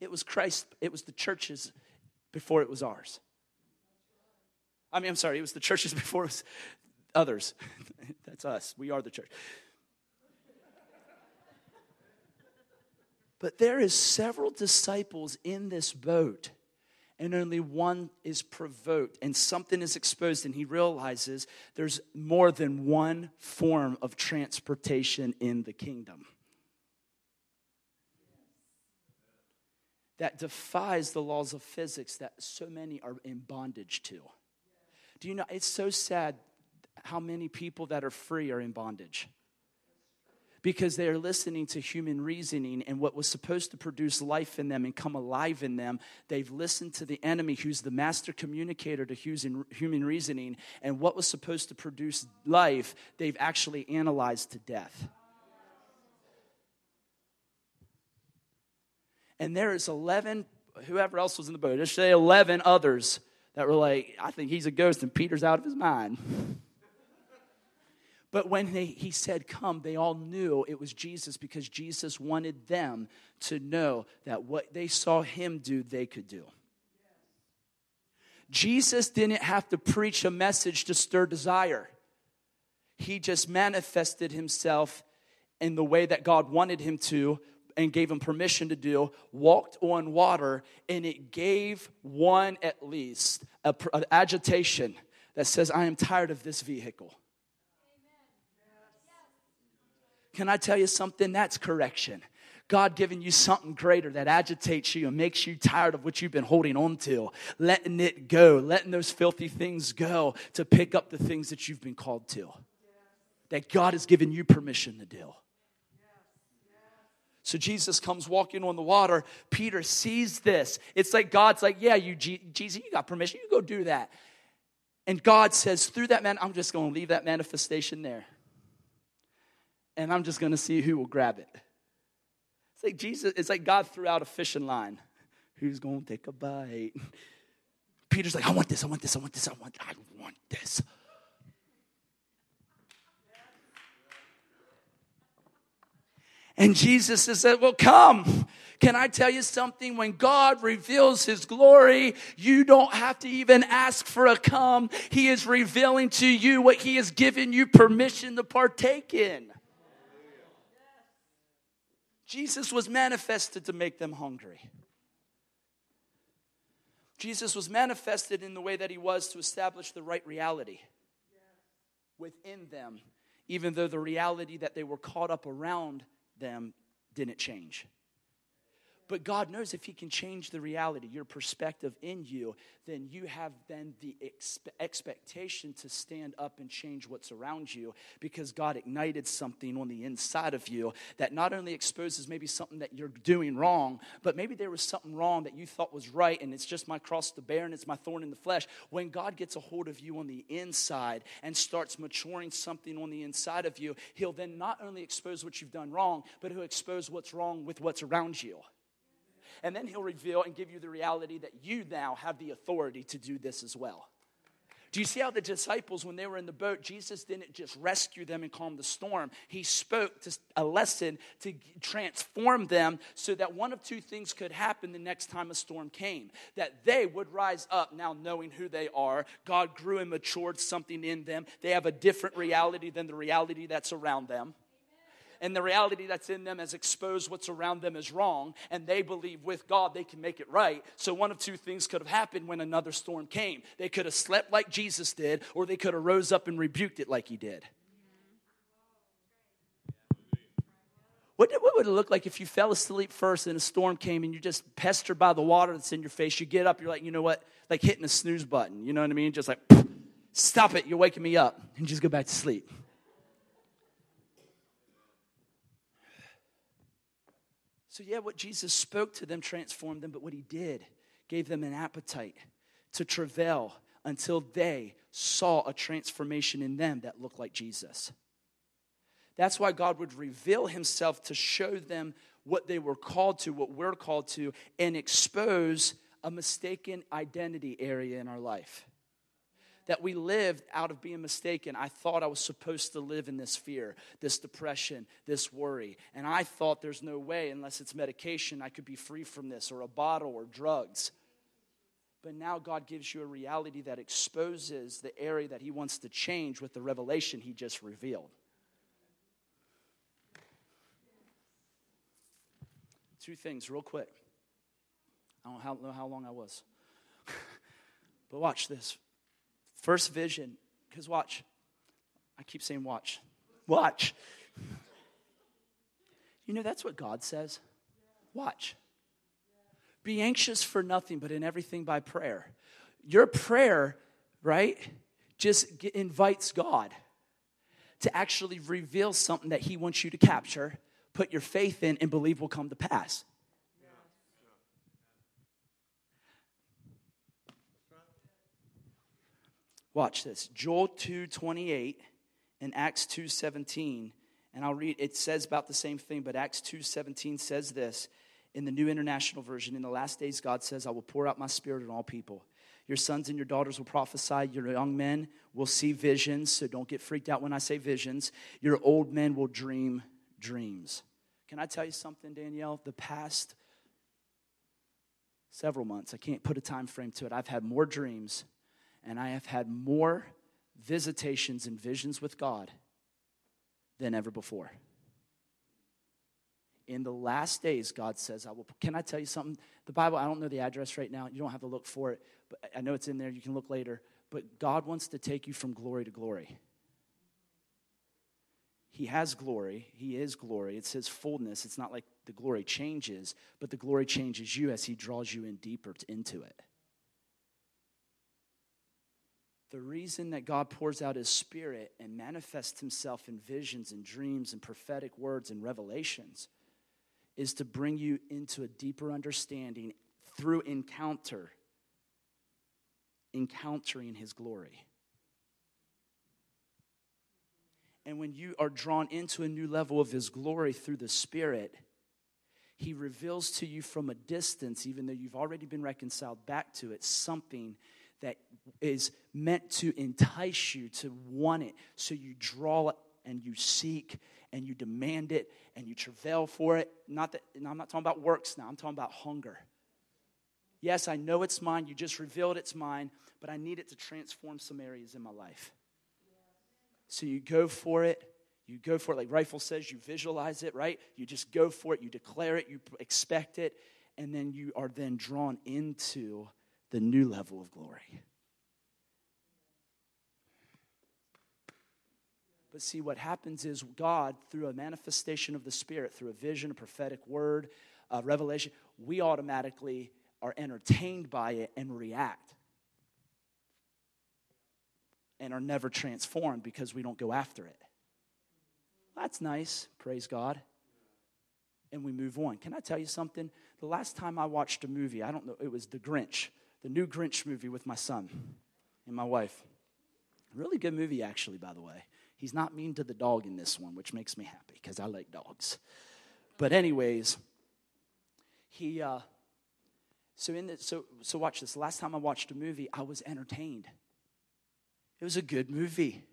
It was Christ, it was the churches before it was ours. I mean, I'm sorry, it was the churches before us, others. That's us. We are the church. But there is several disciples in this boat and only one is provoked and something is exposed and he realizes there's more than one form of transportation in the kingdom that defies the laws of physics that so many are in bondage to do you know it's so sad how many people that are free are in bondage because they are listening to human reasoning and what was supposed to produce life in them and come alive in them. They've listened to the enemy, who's the master communicator to human reasoning, and what was supposed to produce life, they've actually analyzed to death. And there is 11, whoever else was in the boat, let's say 11 others that were like, I think he's a ghost and Peter's out of his mind. But when they, he said, Come, they all knew it was Jesus because Jesus wanted them to know that what they saw him do, they could do. Jesus didn't have to preach a message to stir desire, he just manifested himself in the way that God wanted him to and gave him permission to do, walked on water, and it gave one at least an agitation that says, I am tired of this vehicle. Can I tell you something? That's correction. God giving you something greater that agitates you and makes you tired of what you've been holding on to, letting it go, letting those filthy things go to pick up the things that you've been called to, that God has given you permission to do. So Jesus comes walking on the water. Peter sees this. It's like God's like, Yeah, you, Jesus, you got permission. You go do that. And God says, Through that man, I'm just going to leave that manifestation there and I'm just going to see who will grab it. It's like Jesus, it's like God threw out a fishing line. Who's going to take a bite? Peter's like, I want this, I want this, I want this, I want, I want this. And Jesus said, Well, come. Can I tell you something? When God reveals His glory, you don't have to even ask for a come. He is revealing to you what He has given you permission to partake in. Jesus was manifested to make them hungry. Jesus was manifested in the way that he was to establish the right reality within them, even though the reality that they were caught up around them didn't change. But God knows if He can change the reality, your perspective in you, then you have then the expe- expectation to stand up and change what's around you because God ignited something on the inside of you that not only exposes maybe something that you're doing wrong, but maybe there was something wrong that you thought was right and it's just my cross to bear and it's my thorn in the flesh. When God gets a hold of you on the inside and starts maturing something on the inside of you, He'll then not only expose what you've done wrong, but He'll expose what's wrong with what's around you. And then he'll reveal and give you the reality that you now have the authority to do this as well. Do you see how the disciples, when they were in the boat, Jesus didn't just rescue them and calm the storm? He spoke to a lesson to transform them so that one of two things could happen the next time a storm came. That they would rise up now knowing who they are. God grew and matured something in them. They have a different reality than the reality that's around them and the reality that's in them has exposed what's around them as wrong, and they believe with God they can make it right. So, one of two things could have happened when another storm came. They could have slept like Jesus did, or they could have rose up and rebuked it like he did. What, what would it look like if you fell asleep first and a storm came and you're just pestered by the water that's in your face? You get up, you're like, you know what? Like hitting a snooze button. You know what I mean? Just like, stop it, you're waking me up, and just go back to sleep. So, yeah, what Jesus spoke to them transformed them, but what he did gave them an appetite to travail until they saw a transformation in them that looked like Jesus. That's why God would reveal himself to show them what they were called to, what we're called to, and expose a mistaken identity area in our life. That we lived out of being mistaken. I thought I was supposed to live in this fear, this depression, this worry. And I thought there's no way, unless it's medication, I could be free from this, or a bottle, or drugs. But now God gives you a reality that exposes the area that He wants to change with the revelation He just revealed. Two things, real quick. I don't know how long I was. but watch this. First vision, because watch. I keep saying watch. Watch. You know, that's what God says. Watch. Be anxious for nothing, but in everything by prayer. Your prayer, right, just invites God to actually reveal something that He wants you to capture put your faith in and believe will come to pass. Watch this. Joel 2:28 and Acts 2:17 and I'll read it says about the same thing but Acts 2:17 says this in the New International Version in the last days God says I will pour out my spirit on all people. Your sons and your daughters will prophesy. Your young men will see visions, so don't get freaked out when I say visions. Your old men will dream dreams. Can I tell you something, Danielle? The past several months, I can't put a time frame to it. I've had more dreams and I have had more visitations and visions with God than ever before. In the last days, God says, I will. Can I tell you something? The Bible, I don't know the address right now. You don't have to look for it, but I know it's in there. You can look later. But God wants to take you from glory to glory. He has glory. He is glory. It's His fullness. It's not like the glory changes, but the glory changes you as He draws you in deeper into it. The reason that God pours out His Spirit and manifests Himself in visions and dreams and prophetic words and revelations is to bring you into a deeper understanding through encounter, encountering His glory. And when you are drawn into a new level of His glory through the Spirit, He reveals to you from a distance, even though you've already been reconciled back to it, something that is meant to entice you to want it. So you draw it and you seek and you demand it and you travail for it. Not that, I'm not talking about works now, I'm talking about hunger. Yes, I know it's mine. You just revealed it's mine, but I need it to transform some areas in my life. So you go for it. You go for it, like Rifle says, you visualize it, right? You just go for it, you declare it, you expect it, and then you are then drawn into the new level of glory. But see, what happens is God, through a manifestation of the Spirit, through a vision, a prophetic word, a revelation, we automatically are entertained by it and react and are never transformed because we don't go after it. That's nice, praise God. And we move on. Can I tell you something? The last time I watched a movie, I don't know, it was The Grinch, the new Grinch movie with my son and my wife. Really good movie, actually, by the way. He's not mean to the dog in this one, which makes me happy because I like dogs. But, anyways, he, uh, so in the, so, so watch this. Last time I watched a movie, I was entertained. It was a good movie.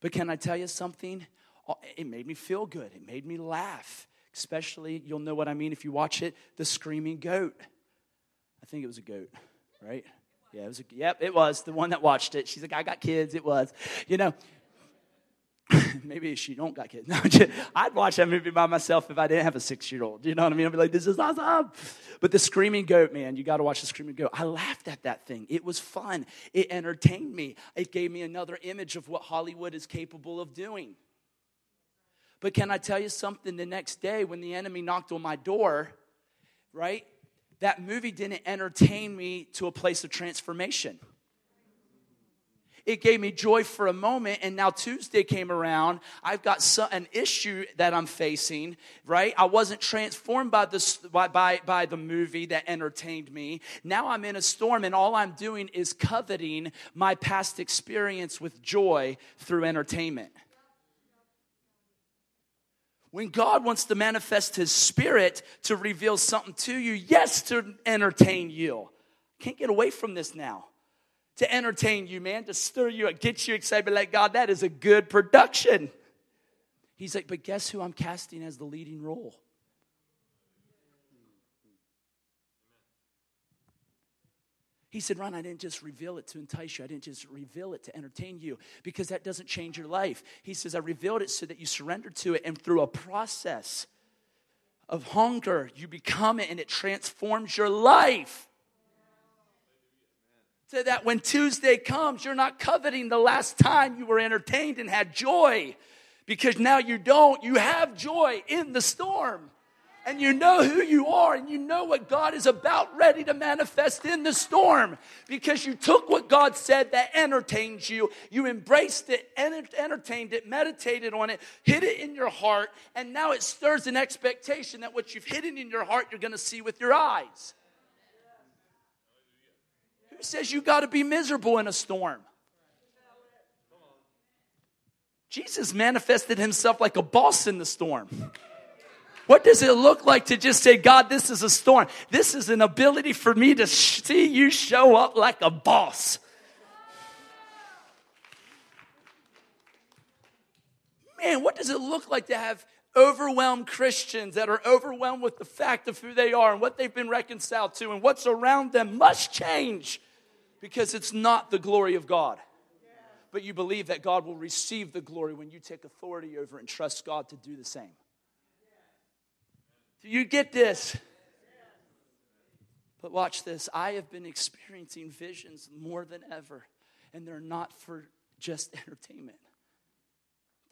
But can I tell you something? Uh, it made me feel good. It made me laugh. Especially, you'll know what I mean if you watch it, the screaming goat. I think it was a goat, right? Yeah, it was. A, yep, it was the one that watched it. She's like, I got kids. It was, you know. maybe she don't got kids. No, just, I'd watch that movie by myself if I didn't have a six year old. You know what I mean? I'd be like, this is awesome. But the Screaming Goat, man, you got to watch the Screaming Goat. I laughed at that thing. It was fun. It entertained me. It gave me another image of what Hollywood is capable of doing. But can I tell you something? The next day, when the enemy knocked on my door, right? That movie didn't entertain me to a place of transformation. It gave me joy for a moment, and now Tuesday came around. I've got an issue that I'm facing, right? I wasn't transformed by the, by, by, by the movie that entertained me. Now I'm in a storm, and all I'm doing is coveting my past experience with joy through entertainment. When God wants to manifest His Spirit to reveal something to you, yes, to entertain you. Can't get away from this now to entertain you, man, to stir you up, get you excited, like, God, that is a good production. He's like, but guess who I'm casting as the leading role? He said, Ron, I didn't just reveal it to entice you. I didn't just reveal it to entertain you because that doesn't change your life. He says, I revealed it so that you surrender to it and through a process of hunger, you become it and it transforms your life so that when Tuesday comes, you're not coveting the last time you were entertained and had joy because now you don't. You have joy in the storm. And you know who you are, and you know what God is about ready to manifest in the storm because you took what God said that entertains you, you embraced it, entertained it, meditated on it, hid it in your heart, and now it stirs an expectation that what you've hidden in your heart, you're gonna see with your eyes. Who says you got to be miserable in a storm? Jesus manifested himself like a boss in the storm. What does it look like to just say, God, this is a storm? This is an ability for me to see you show up like a boss. Man, what does it look like to have overwhelmed Christians that are overwhelmed with the fact of who they are and what they've been reconciled to and what's around them must change? because it's not the glory of God. But you believe that God will receive the glory when you take authority over and trust God to do the same. Do you get this? But watch this. I have been experiencing visions more than ever, and they're not for just entertainment,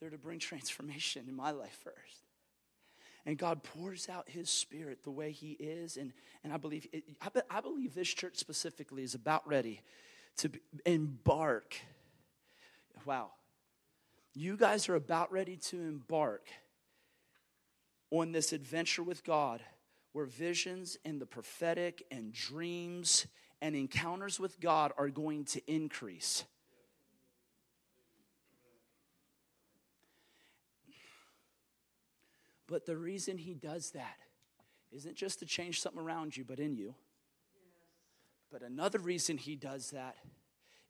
they're to bring transformation in my life first and God pours out His Spirit the way He is. And, and I, believe it, I, be, I believe this church specifically is about ready to embark. Wow. You guys are about ready to embark on this adventure with God where visions and the prophetic and dreams and encounters with God are going to increase. But the reason he does that isn't just to change something around you, but in you. But another reason he does that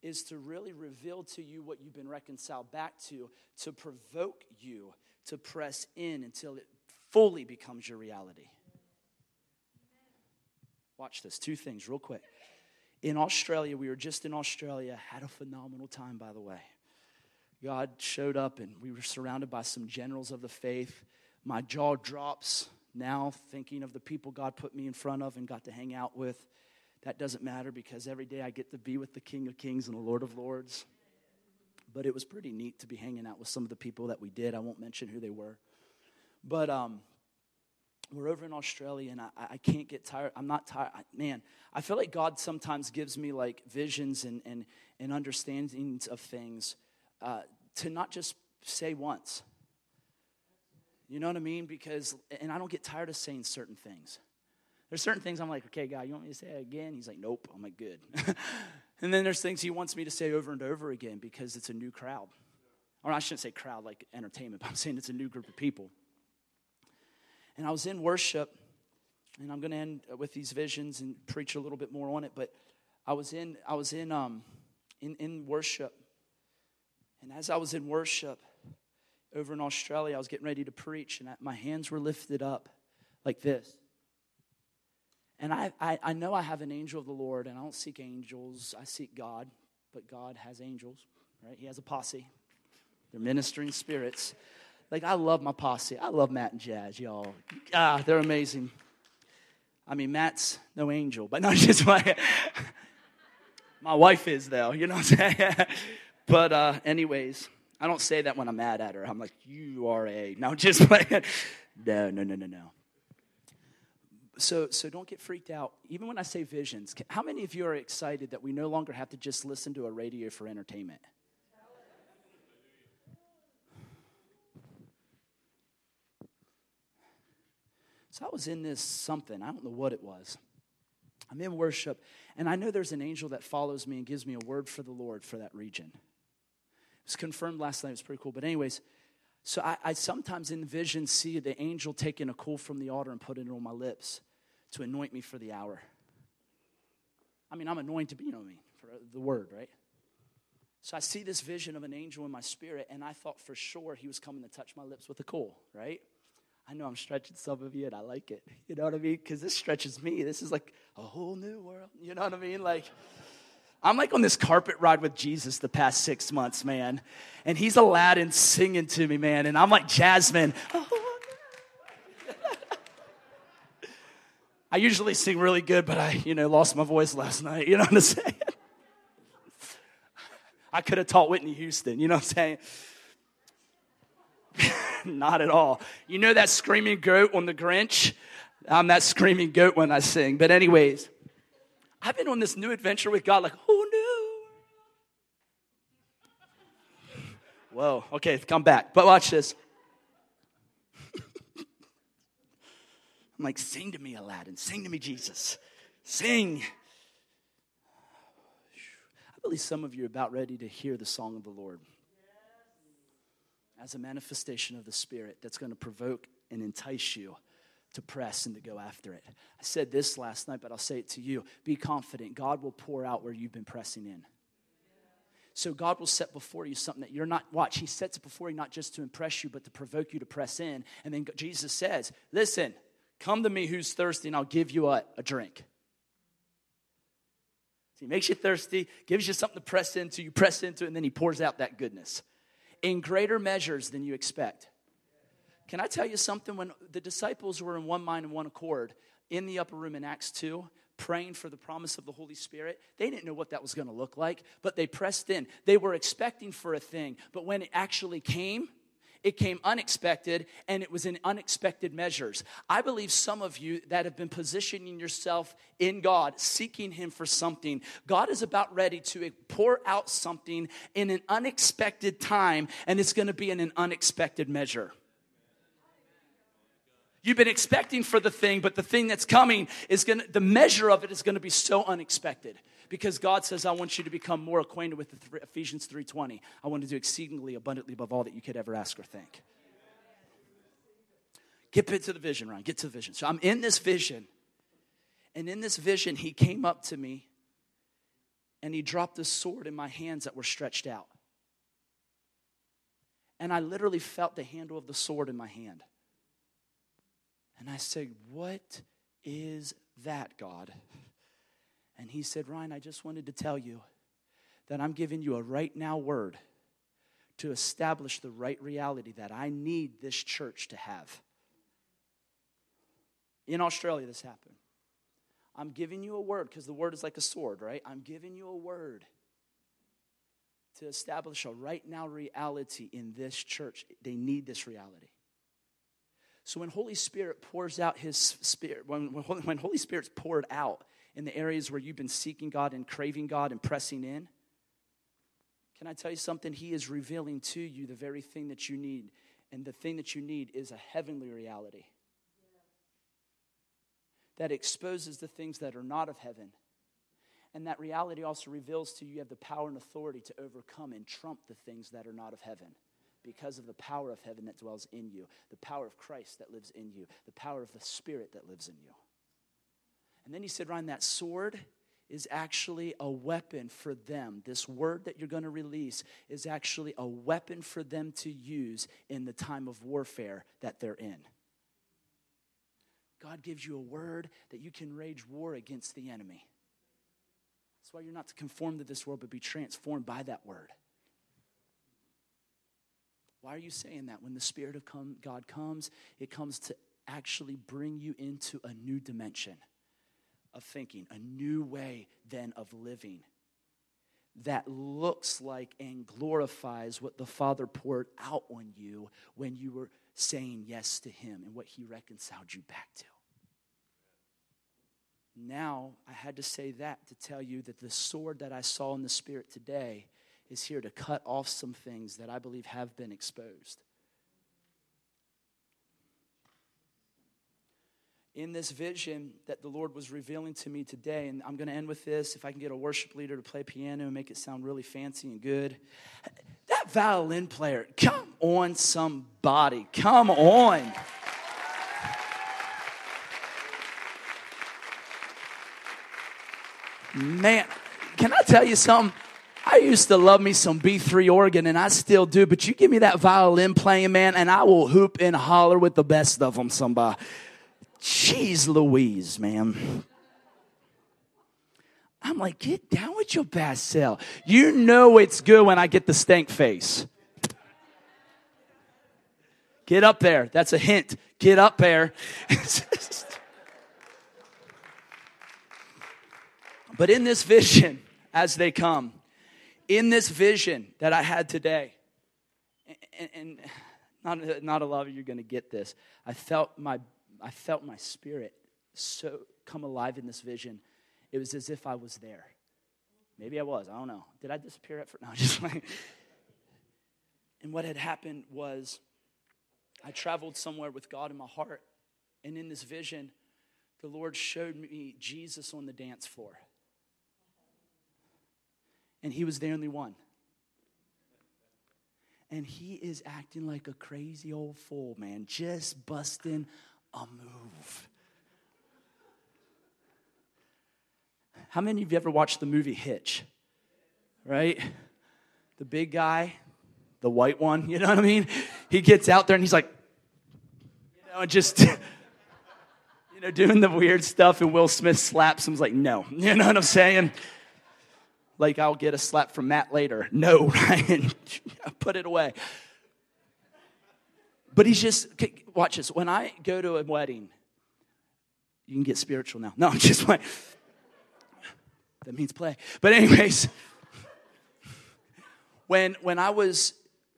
is to really reveal to you what you've been reconciled back to, to provoke you to press in until it fully becomes your reality. Watch this two things, real quick. In Australia, we were just in Australia, had a phenomenal time, by the way. God showed up, and we were surrounded by some generals of the faith my jaw drops now thinking of the people God put me in front of and got to hang out with. That doesn't matter because every day I get to be with the King of Kings and the Lord of Lords. But it was pretty neat to be hanging out with some of the people that we did. I won't mention who they were. But um, we're over in Australia and I, I can't get tired. I'm not tired. I, man, I feel like God sometimes gives me like visions and, and, and understandings of things uh, to not just say once you know what I mean? Because, and I don't get tired of saying certain things. There's certain things I'm like, okay, God, you want me to say it again? He's like, nope. I'm like, good. and then there's things he wants me to say over and over again because it's a new crowd. Or I shouldn't say crowd like entertainment, but I'm saying it's a new group of people. And I was in worship, and I'm going to end with these visions and preach a little bit more on it. But I was in, I was in, um, in, in worship, and as I was in worship, over in Australia, I was getting ready to preach, and my hands were lifted up like this. And I, I, I, know I have an angel of the Lord, and I don't seek angels, I seek God, but God has angels, right? He has a posse. They're ministering spirits. Like, I love my posse. I love Matt and Jazz, y'all. Ah, they're amazing. I mean, Matt's no angel, but not just my. my wife is, though, you know what I'm saying? but, uh, anyways, I don't say that when I'm mad at her. I'm like, you are a. No, just like, no, no, no, no, no. So, so don't get freaked out. Even when I say visions, how many of you are excited that we no longer have to just listen to a radio for entertainment? So I was in this something, I don't know what it was. I'm in worship, and I know there's an angel that follows me and gives me a word for the Lord for that region. It was confirmed last night, it was pretty cool. But, anyways, so I, I sometimes in vision see the angel taking a coal from the altar and putting it on my lips to anoint me for the hour. I mean, I'm anointed, you know what I mean, for the word, right? So I see this vision of an angel in my spirit, and I thought for sure he was coming to touch my lips with a coal, right? I know I'm stretching some of you, and I like it. You know what I mean? Because this stretches me. This is like a whole new world. You know what I mean? Like, I'm like on this carpet ride with Jesus the past six months, man. And he's Aladdin singing to me, man. And I'm like Jasmine. Oh, I usually sing really good, but I, you know, lost my voice last night. You know what I'm saying? I could have taught Whitney Houston. You know what I'm saying? Not at all. You know that screaming goat on the Grinch? I'm that screaming goat when I sing. But, anyways, I've been on this new adventure with God, like, oh, who knew? Whoa, okay, come back. But watch this. I'm like, sing to me, Aladdin. Sing to me, Jesus. Sing. I believe some of you are about ready to hear the song of the Lord as a manifestation of the Spirit that's going to provoke and entice you to press and to go after it. I said this last night, but I'll say it to you. Be confident. God will pour out where you've been pressing in. So God will set before you something that you're not, watch, He sets it before you not just to impress you, but to provoke you to press in. And then Jesus says, Listen, come to me who's thirsty, and I'll give you a, a drink. So he makes you thirsty, gives you something to press into, you press into, and then he pours out that goodness in greater measures than you expect. Can I tell you something? When the disciples were in one mind and one accord in the upper room in Acts 2, praying for the promise of the Holy Spirit, they didn't know what that was going to look like, but they pressed in. They were expecting for a thing, but when it actually came, it came unexpected and it was in unexpected measures. I believe some of you that have been positioning yourself in God, seeking Him for something, God is about ready to pour out something in an unexpected time and it's going to be in an unexpected measure. You've been expecting for the thing, but the thing that's coming is going to, the measure of it is going to be so unexpected because God says, I want you to become more acquainted with the Ephesians 3.20. I want to do exceedingly abundantly above all that you could ever ask or think. Get to the vision, Ryan. Get to the vision. So I'm in this vision. And in this vision, he came up to me and he dropped a sword in my hands that were stretched out. And I literally felt the handle of the sword in my hand. And I said, What is that, God? And he said, Ryan, I just wanted to tell you that I'm giving you a right now word to establish the right reality that I need this church to have. In Australia, this happened. I'm giving you a word because the word is like a sword, right? I'm giving you a word to establish a right now reality in this church. They need this reality. So when Holy Spirit pours out his spirit, when, when Holy Spirit's poured out in the areas where you've been seeking God and craving God and pressing in, can I tell you something? He is revealing to you the very thing that you need. And the thing that you need is a heavenly reality that exposes the things that are not of heaven. And that reality also reveals to you you have the power and authority to overcome and trump the things that are not of heaven because of the power of heaven that dwells in you, the power of Christ that lives in you, the power of the Spirit that lives in you. And then he said, Ryan, that sword is actually a weapon for them. This word that you're going to release is actually a weapon for them to use in the time of warfare that they're in. God gives you a word that you can wage war against the enemy. That's why you're not to conform to this world, but be transformed by that word. Why are you saying that? When the Spirit of come, God comes, it comes to actually bring you into a new dimension of thinking, a new way then of living that looks like and glorifies what the Father poured out on you when you were saying yes to Him and what He reconciled you back to. Now, I had to say that to tell you that the sword that I saw in the Spirit today is here to cut off some things that I believe have been exposed. in this vision that the Lord was revealing to me today, and I'm going to end with this. If I can get a worship leader to play piano and make it sound really fancy and good. That violin player, come on, somebody, come on. Man, can I tell you something? I used to love me some B3 organ, and I still do, but you give me that violin playing, man, and I will hoop and holler with the best of them, somebody. Jeez Louise, man. I'm like, get down with your bad self. You know it's good when I get the stank face. Get up there. That's a hint. Get up there. but in this vision, as they come, in this vision that I had today, and, not, not a lot of you are going to get this, I felt my I felt my spirit so come alive in this vision. It was as if I was there. Maybe I was. I don't know. Did I disappear at first? No, just like. And what had happened was I traveled somewhere with God in my heart. And in this vision, the Lord showed me Jesus on the dance floor. And he was the only one. And he is acting like a crazy old fool, man, just busting a move. How many of you ever watched the movie Hitch? Right? The big guy, the white one, you know what I mean? He gets out there and he's like, you know, just, you know, doing the weird stuff, and Will Smith slaps him. He's like, no. You know what I'm saying? Like, I'll get a slap from Matt later. No, Ryan, put it away. But he's just, watch this. When I go to a wedding, you can get spiritual now. No, I'm just like, that means play. But, anyways, when, when I was,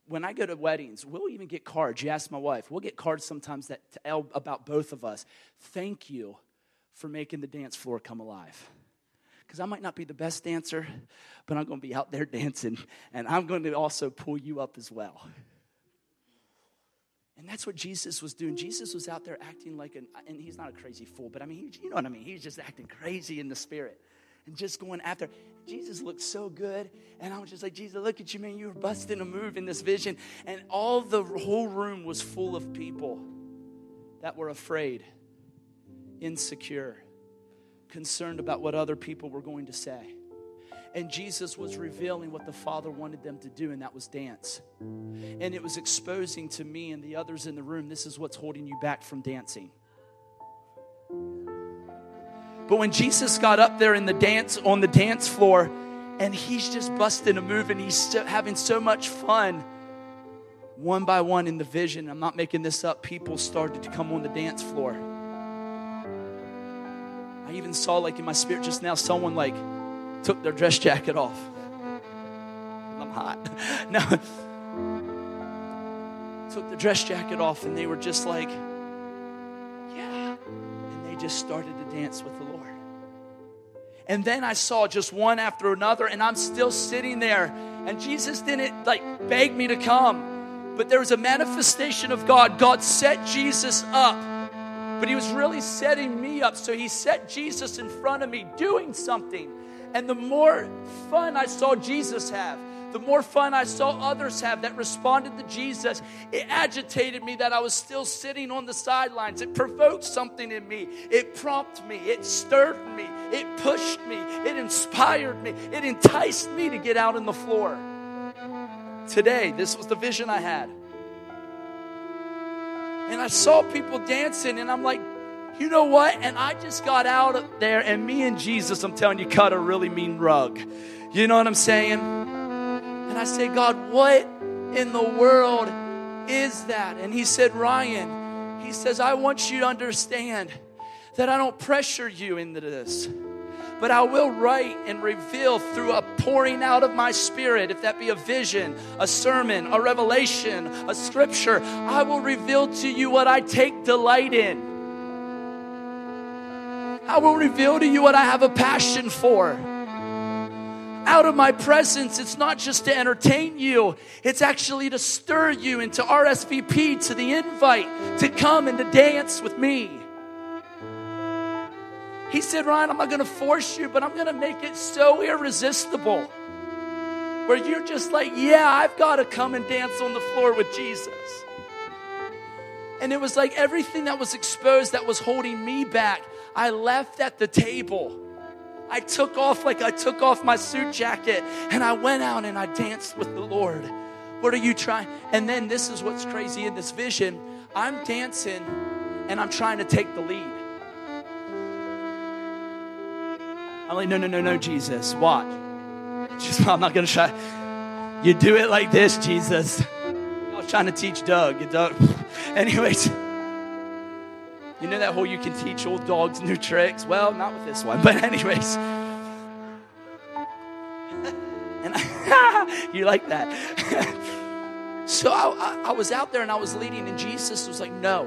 when I go to weddings, we'll even get cards. You ask my wife, we'll get cards sometimes that tell about both of us. Thank you for making the dance floor come alive because I might not be the best dancer, but I'm going to be out there dancing, and I'm going to also pull you up as well. And that's what Jesus was doing. Jesus was out there acting like an, and he's not a crazy fool, but I mean, he, you know what I mean? He's just acting crazy in the spirit and just going after. Jesus looked so good. And I was just like, Jesus, look at you, man. You were busting a move in this vision. And all the whole room was full of people that were afraid, insecure, concerned about what other people were going to say. And Jesus was revealing what the Father wanted them to do, and that was dance. And it was exposing to me and the others in the room this is what's holding you back from dancing. But when Jesus got up there in the dance on the dance floor and he's just busting a move and he's having so much fun, one by one in the vision, I'm not making this up, people started to come on the dance floor. I even saw, like in my spirit just now, someone like took their dress jacket off. I'm hot. no. Took the dress jacket off and they were just like, yeah. And they just started to dance with the Lord. And then I saw just one after another, and I'm still sitting there. And Jesus didn't like beg me to come, but there was a manifestation of God. God set Jesus up but he was really setting me up. So he set Jesus in front of me doing something. And the more fun I saw Jesus have, the more fun I saw others have that responded to Jesus, it agitated me that I was still sitting on the sidelines. It provoked something in me. It prompted me. It stirred me. It pushed me. It inspired me. It enticed me to get out on the floor. Today, this was the vision I had. And I saw people dancing, and I'm like, you know what? And I just got out of there, and me and Jesus, I'm telling you, cut a really mean rug. You know what I'm saying? And I say, God, what in the world is that? And he said, Ryan, he says, I want you to understand that I don't pressure you into this but I will write and reveal through a pouring out of my spirit, if that be a vision, a sermon, a revelation, a scripture, I will reveal to you what I take delight in. I will reveal to you what I have a passion for. Out of my presence, it's not just to entertain you, it's actually to stir you into RSVP, to the invite to come and to dance with me. He said, Ryan, I'm not going to force you, but I'm going to make it so irresistible where you're just like, yeah, I've got to come and dance on the floor with Jesus. And it was like everything that was exposed that was holding me back, I left at the table. I took off like I took off my suit jacket and I went out and I danced with the Lord. What are you trying? And then this is what's crazy in this vision. I'm dancing and I'm trying to take the lead. I'm like, no, no, no, no, Jesus. Watch. Just, I'm not going to try. You do it like this, Jesus. I was trying to teach Doug. Doug. Anyways, you know that whole you can teach old dogs new tricks? Well, not with this one, but anyways. And I, you like that. so I, I, I was out there and I was leading, and Jesus was like, no.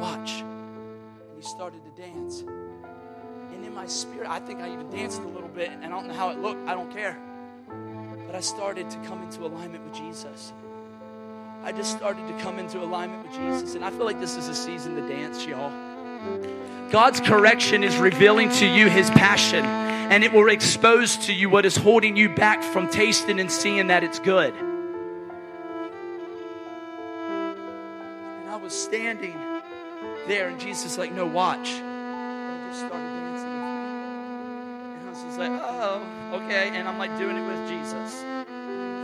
Watch. And he started to dance my spirit, I think I even danced a little bit, and I don't know how it looked. I don't care. But I started to come into alignment with Jesus. I just started to come into alignment with Jesus. And I feel like this is a season to dance, y'all. God's correction is revealing to you his passion, and it will expose to you what is holding you back from tasting and seeing that it's good. And I was standing there, and Jesus like, no, watch. And I just started like, oh, okay. And I'm like doing it with Jesus.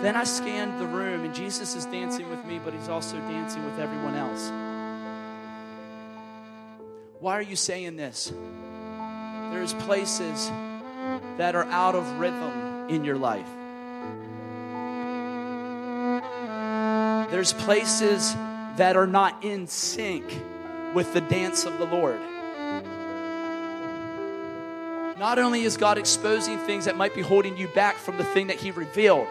Then I scanned the room, and Jesus is dancing with me, but he's also dancing with everyone else. Why are you saying this? There's places that are out of rhythm in your life. There's places that are not in sync with the dance of the Lord. Not only is God exposing things that might be holding you back from the thing that He revealed,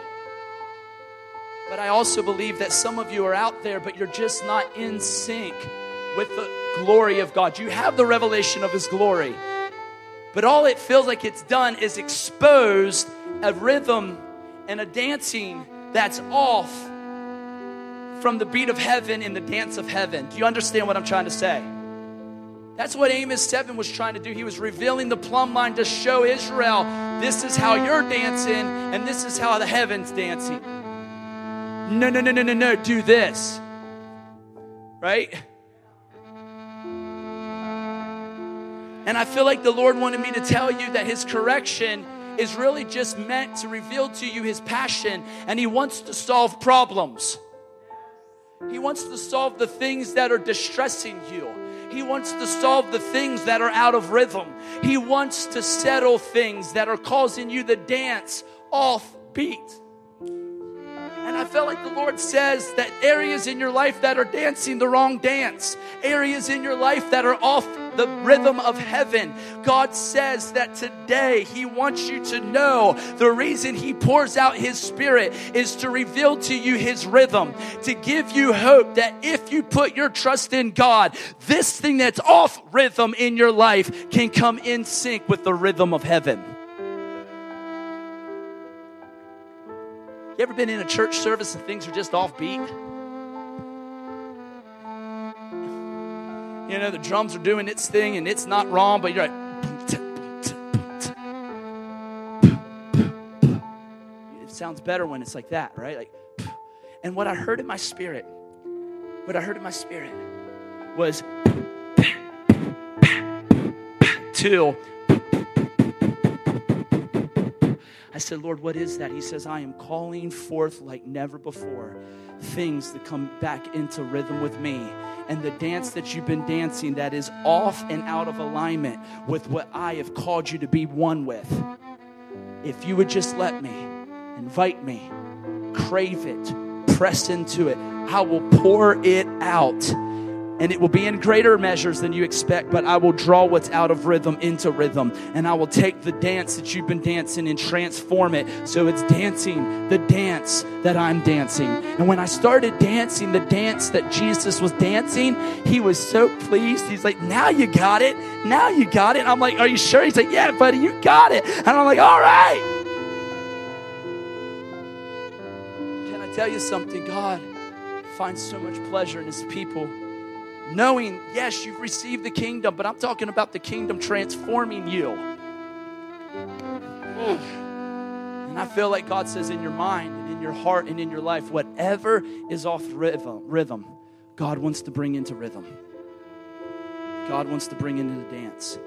but I also believe that some of you are out there, but you're just not in sync with the glory of God. You have the revelation of His glory, but all it feels like it's done is exposed a rhythm and a dancing that's off from the beat of heaven in the dance of heaven. Do you understand what I'm trying to say? That's what Amos 7 was trying to do. He was revealing the plumb line to show Israel this is how you're dancing and this is how the heaven's dancing. No, no, no, no, no, no. Do this. Right? And I feel like the Lord wanted me to tell you that His correction is really just meant to reveal to you His passion and He wants to solve problems. He wants to solve the things that are distressing you. He wants to solve the things that are out of rhythm. He wants to settle things that are causing you to dance off beat. And I felt like the Lord says that areas in your life that are dancing the wrong dance, areas in your life that are off the rhythm of heaven. God says that today He wants you to know the reason He pours out His Spirit is to reveal to you His rhythm, to give you hope that if you put your trust in God, this thing that's off rhythm in your life can come in sync with the rhythm of heaven. You ever been in a church service and things are just off beat? You know, the drums are doing its thing and it's not wrong, but you're like, it sounds better when it's like that, right? Like, and what I heard in my spirit, what I heard in my spirit was till said, Lord, what is that? He says, I am calling forth like never before things that come back into rhythm with me and the dance that you've been dancing that is off and out of alignment with what I have called you to be one with. If you would just let me, invite me, crave it, press into it. I will pour it out and it will be in greater measures than you expect, but I will draw what's out of rhythm into rhythm. And I will take the dance that you've been dancing and transform it so it's dancing the dance that I'm dancing. And when I started dancing the dance that Jesus was dancing, he was so pleased. He's like, Now you got it. Now you got it. I'm like, Are you sure? He's like, Yeah, buddy, you got it. And I'm like, All right. Can I tell you something? God finds so much pleasure in his people knowing, yes, you've received the kingdom, but I'm talking about the kingdom transforming you. And I feel like God says in your mind and in your heart and in your life, whatever is off rhythm, rhythm, God wants to bring into rhythm. God wants to bring into the dance.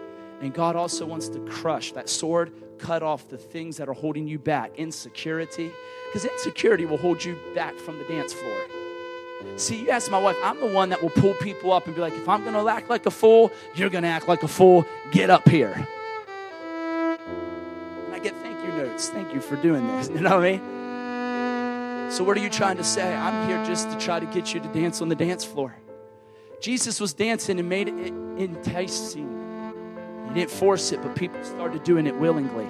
And God also wants to crush that sword, cut off the things that are holding you back, insecurity, because insecurity will hold you back from the dance floor. See, you ask my wife, I'm the one that will pull people up and be like, if I'm going to act like a fool, you're going to act like a fool. Get up here. And I get thank you notes. Thank you for doing this. You know what I mean? So, what are you trying to say? I'm here just to try to get you to dance on the dance floor. Jesus was dancing and made it enticing. He didn't force it, but people started doing it willingly.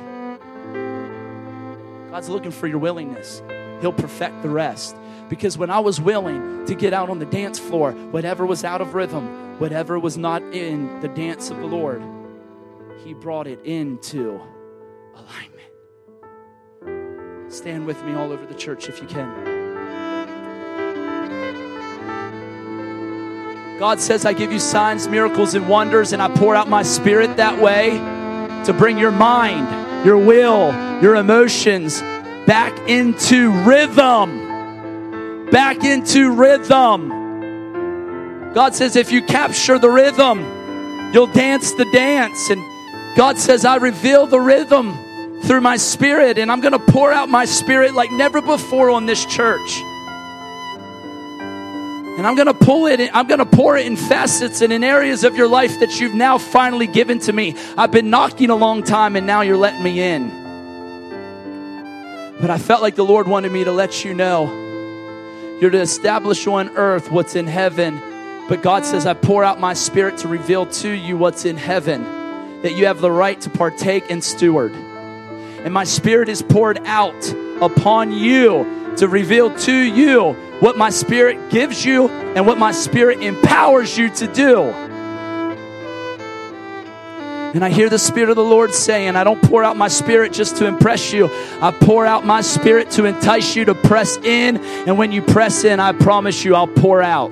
God's looking for your willingness, He'll perfect the rest. Because when I was willing to get out on the dance floor, whatever was out of rhythm, whatever was not in the dance of the Lord, He brought it into alignment. Stand with me all over the church if you can. God says, I give you signs, miracles, and wonders, and I pour out my spirit that way to bring your mind, your will, your emotions back into rhythm back into rhythm. God says, if you capture the rhythm, you'll dance the dance. And God says, I reveal the rhythm through my spirit, and I'm going to pour out my spirit like never before on this church. And I'm going to pull it, in, I'm going to pour it in facets and in areas of your life that you've now finally given to me. I've been knocking a long time, and now you're letting me in. But I felt like the Lord wanted me to let you know you're to establish on earth what's in heaven. But God says, I pour out my spirit to reveal to you what's in heaven, that you have the right to partake and steward. And my spirit is poured out upon you to reveal to you what my spirit gives you and what my spirit empowers you to do. And I hear the Spirit of the Lord saying, I don't pour out my Spirit just to impress you. I pour out my Spirit to entice you to press in. And when you press in, I promise you, I'll pour out.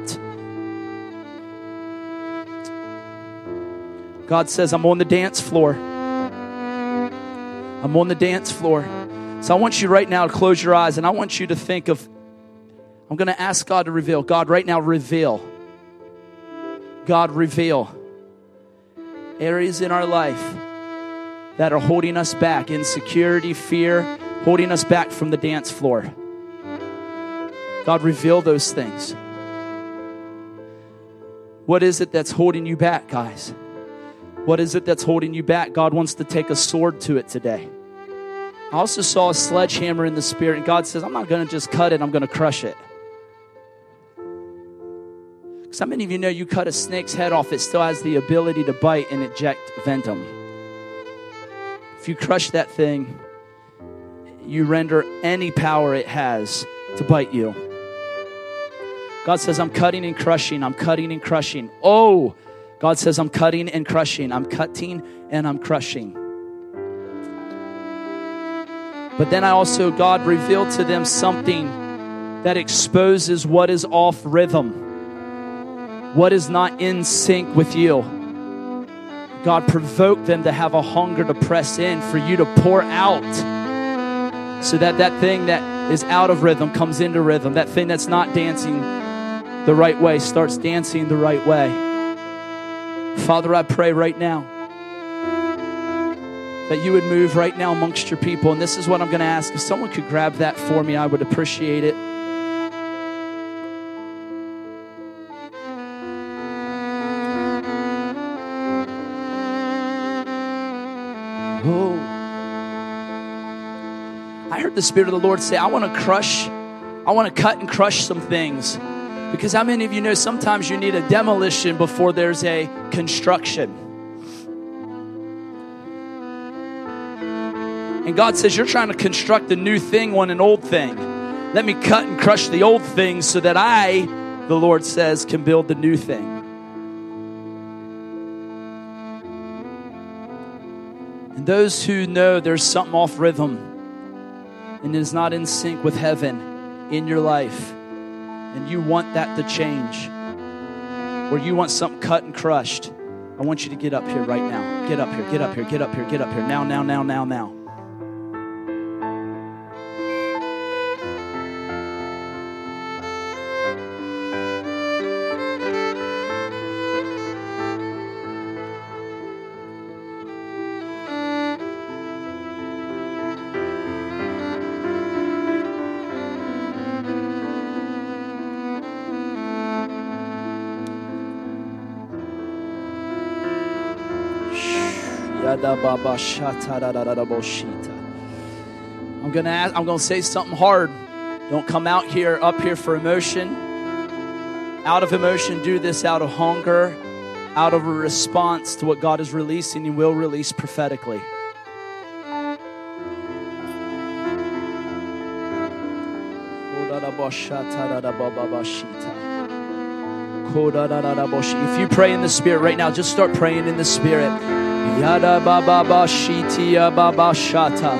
God says, I'm on the dance floor. I'm on the dance floor. So I want you right now to close your eyes and I want you to think of, I'm going to ask God to reveal. God, right now, reveal. God, reveal areas in our life that are holding us back insecurity, fear, holding us back from the dance floor. God, reveal those things. What is it that's holding you back, guys? What is it that's holding you back? God wants to take a sword to it today. I also saw a sledgehammer in the spirit, and God says, I'm not going to just cut it, I'm going to crush it. How many of you know you cut a snake's head off, it still has the ability to bite and eject venom? If you crush that thing, you render any power it has to bite you. God says, I'm cutting and crushing, I'm cutting and crushing. Oh, God says, I'm cutting and crushing, I'm cutting and I'm crushing. But then I also, God revealed to them something that exposes what is off rhythm what is not in sync with you. God, provoke them to have a hunger to press in, for you to pour out, so that that thing that is out of rhythm comes into rhythm. That thing that's not dancing the right way starts dancing the right way. Father, I pray right now that you would move right now amongst your people. And this is what I'm going to ask. If someone could grab that for me, I would appreciate it. Heard the Spirit of the Lord say, I want to crush I want to cut and crush some things. Because how many of you know sometimes you need a demolition before there's a construction? And God says, You're trying to construct a new thing on an old thing. Let me cut and crush the old things so that I, the Lord says, can build the new thing. And those who know there's something off rhythm and is not in sync with heaven in your life, and you want that to change, or you want something cut and crushed, I want you to get up here right now. Get up here, get up here, get up here, get up here. Now, now, now, now, now. I'm gonna ask, I'm gonna say something hard. Don't come out here up here for emotion. Out of emotion, do this out of hunger, out of a response to what God is releasing, He will release prophetically. If you pray in the Spirit right now, just start praying in the Spirit. Yada baba bashiti ya baba shata.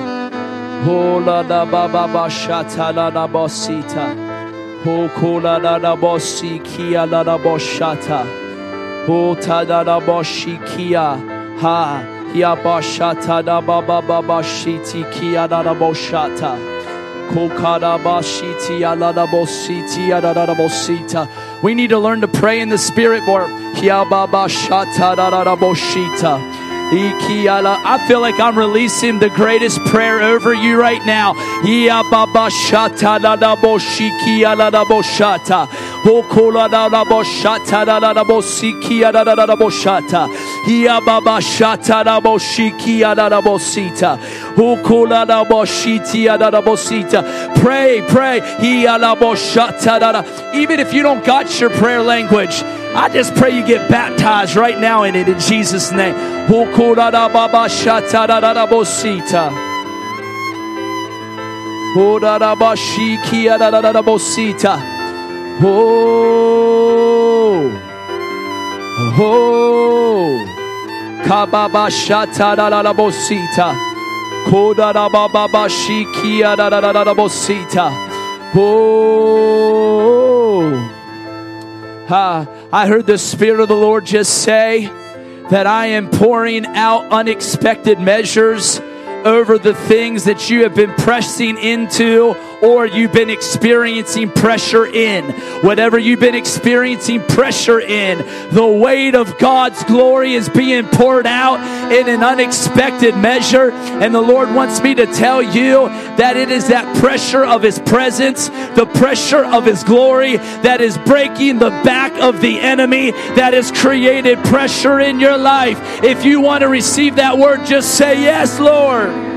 Hola da baba bashata la da bosita. Ho kola da da bosi kia la da boshata. Ho ta da da boshi kia. Ha. Ya bashata da baba baba shiti kia da da boshata. We need to learn to pray in the spirit more. I feel like I'm releasing the greatest prayer over you right now. Pray, pray. Even if you don't got your prayer language, I just pray you get baptized right now in it in Jesus' name. Oh, oh, kababa shata da da da bosita, koda da baba bashikia da da da da bosita. Oh, ha! I heard the Spirit of the Lord just say that I am pouring out unexpected measures over the things that you have been pressing into or you've been experiencing pressure in. Whatever you've been experiencing pressure in, the weight of God's glory is being poured out in an unexpected measure. And the Lord wants me to tell you that it is that pressure of His presence, the pressure of His glory that is breaking the back of the enemy, that has created pressure in your life. If you want to receive that word, just say, Yes, Lord.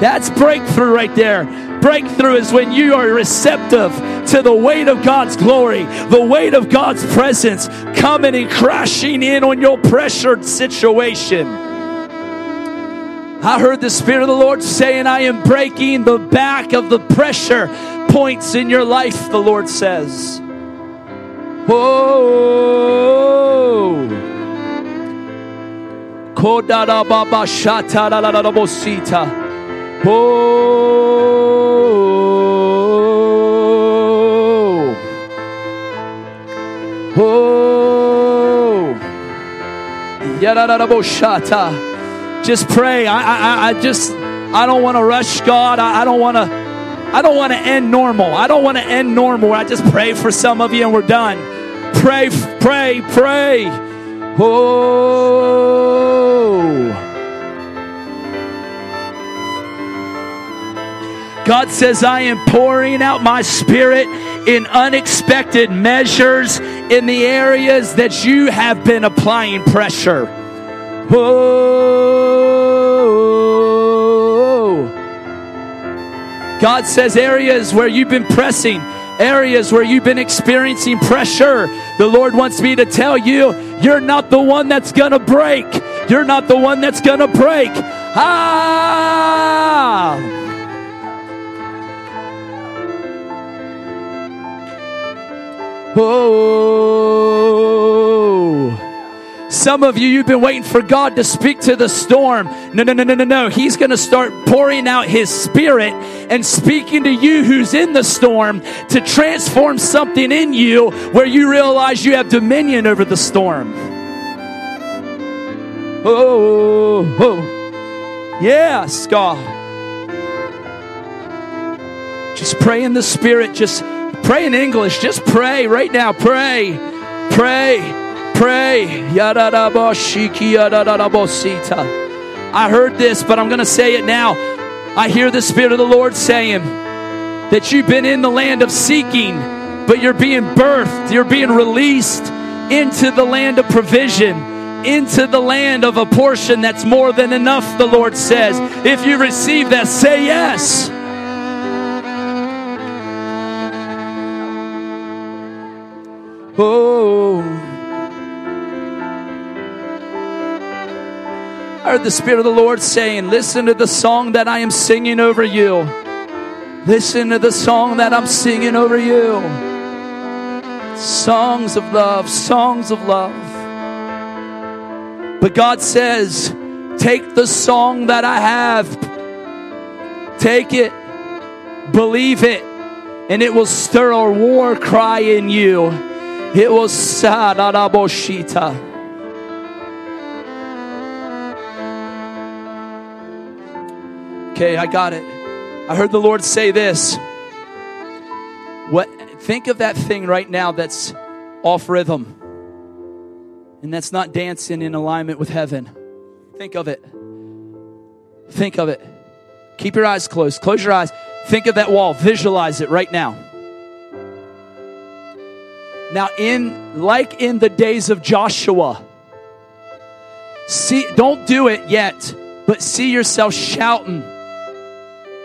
That's breakthrough right there. Breakthrough is when you are receptive to the weight of God's glory, the weight of God's presence coming and crashing in on your pressured situation. I heard the Spirit of the Lord saying, I am breaking the back of the pressure points in your life, the Lord says. Whoa. Bosita. Oh, oh, Yadadaboshata. Just pray. I, I, I just, I don't want to rush God. I, I don't want to, I don't want to end normal. I don't want to end normal. I just pray for some of you and we're done. Pray, pray, pray. Oh. God says, I am pouring out my spirit in unexpected measures in the areas that you have been applying pressure. Whoa. God says areas where you've been pressing, areas where you've been experiencing pressure. The Lord wants me to tell you, you're not the one that's to break. You're not the one that's to break. Ah! Oh. Some of you, you've been waiting for God to speak to the storm. No, no, no, no, no, no. He's going to start pouring out His Spirit and speaking to you who's in the storm to transform something in you where you realize you have dominion over the storm. Oh, oh. oh. yes, God. Just pray in the Spirit. Just pray in English. Just pray right now. Pray. Pray. Pray. I heard this, but I'm going to say it now. I hear the Spirit of the Lord saying that you've been in the land of seeking, but you're being birthed, you're being released into the land of provision, into the land of a portion that's more than enough, the Lord says. If you receive that, say yes. Oh. I heard the Spirit of the Lord saying, Listen to the song that I am singing over you. Listen to the song that I'm singing over you. Songs of love, songs of love. But God says, Take the song that I have, take it, believe it, and it will stir a war cry in you. It will sadaraboshita. Okay, I got it. I heard the Lord say this. What think of that thing right now that's off rhythm. And that's not dancing in alignment with heaven. Think of it. Think of it. Keep your eyes closed. Close your eyes. Think of that wall. Visualize it right now. Now, in like in the days of Joshua, see, don't do it yet, but see yourself shouting.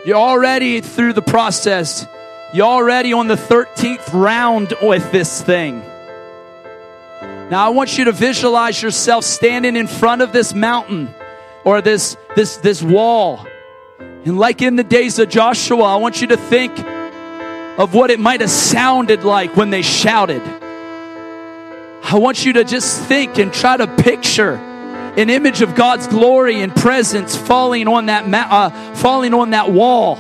You're already through the process. You're already on the 13th round with this thing. Now I want you to visualize yourself standing in front of this mountain or this this this wall. And like in the days of Joshua, I want you to think of what it might have sounded like when they shouted. I want you to just think and try to picture an image of God's glory and presence falling on that ma- uh, falling on that wall,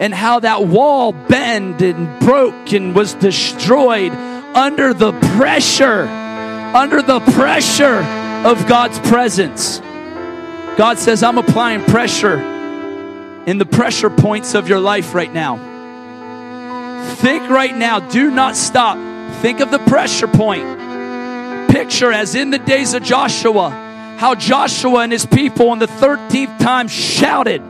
and how that wall bent and broke and was destroyed under the pressure, under the pressure of God's presence. God says, "I'm applying pressure in the pressure points of your life right now." Think right now. Do not stop. Think of the pressure point. Picture as in the days of Joshua, how Joshua and his people on the 13th time shouted.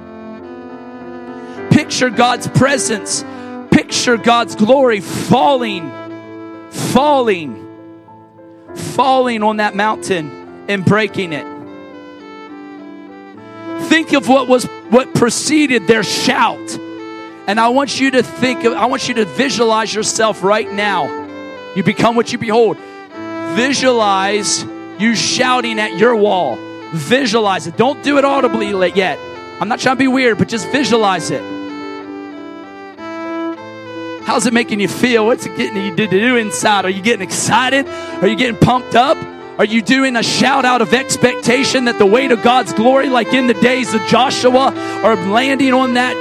Picture God's presence. Picture God's glory falling, falling, falling on that mountain and breaking it. Think of what was what preceded their shout. And I want you to think I want you to visualize yourself right now. You become what you behold. Visualize you shouting at your wall. Visualize it. Don't do it audibly yet. I'm not trying to be weird, but just visualize it. How's it making you feel? What's it getting you to do inside? Are you getting excited? Are you getting pumped up? Are you doing a shout out of expectation that the weight of God's glory, like in the days of Joshua, are landing on that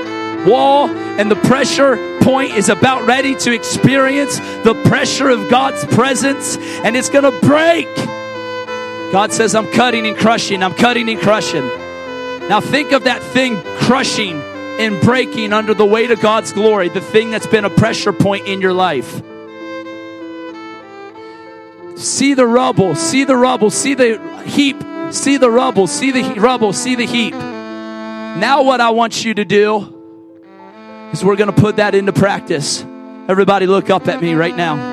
wall and the pressure point is about ready to experience the pressure of God's presence and it's going to break? God says, I'm cutting and crushing. I'm cutting and crushing. Now think of that thing crushing and breaking under the weight of God's glory, the thing that's been a pressure point in your life. See the rubble, see the rubble, see the heap, see the rubble, see the he- rubble, see the heap. Now, what I want you to do is we're going to put that into practice. Everybody, look up at me right now.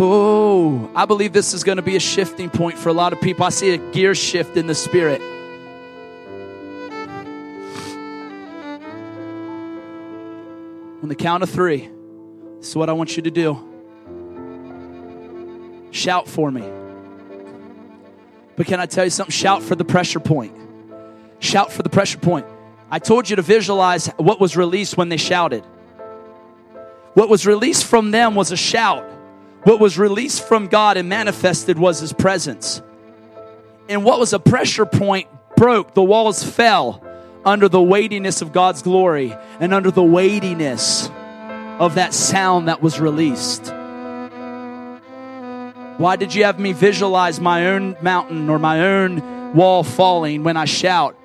Oh, I believe this is going to be a shifting point for a lot of people. I see a gear shift in the spirit. On the count of three, this is what I want you to do. Shout for me. But can I tell you something? Shout for the pressure point. Shout for the pressure point. I told you to visualize what was released when they shouted. What was released from them was a shout. What was released from God and manifested was His presence. And what was a pressure point broke, the walls fell under the weightiness of God's glory and under the weightiness of that sound that was released. Why did you have me visualize my own mountain or my own wall falling when I shout?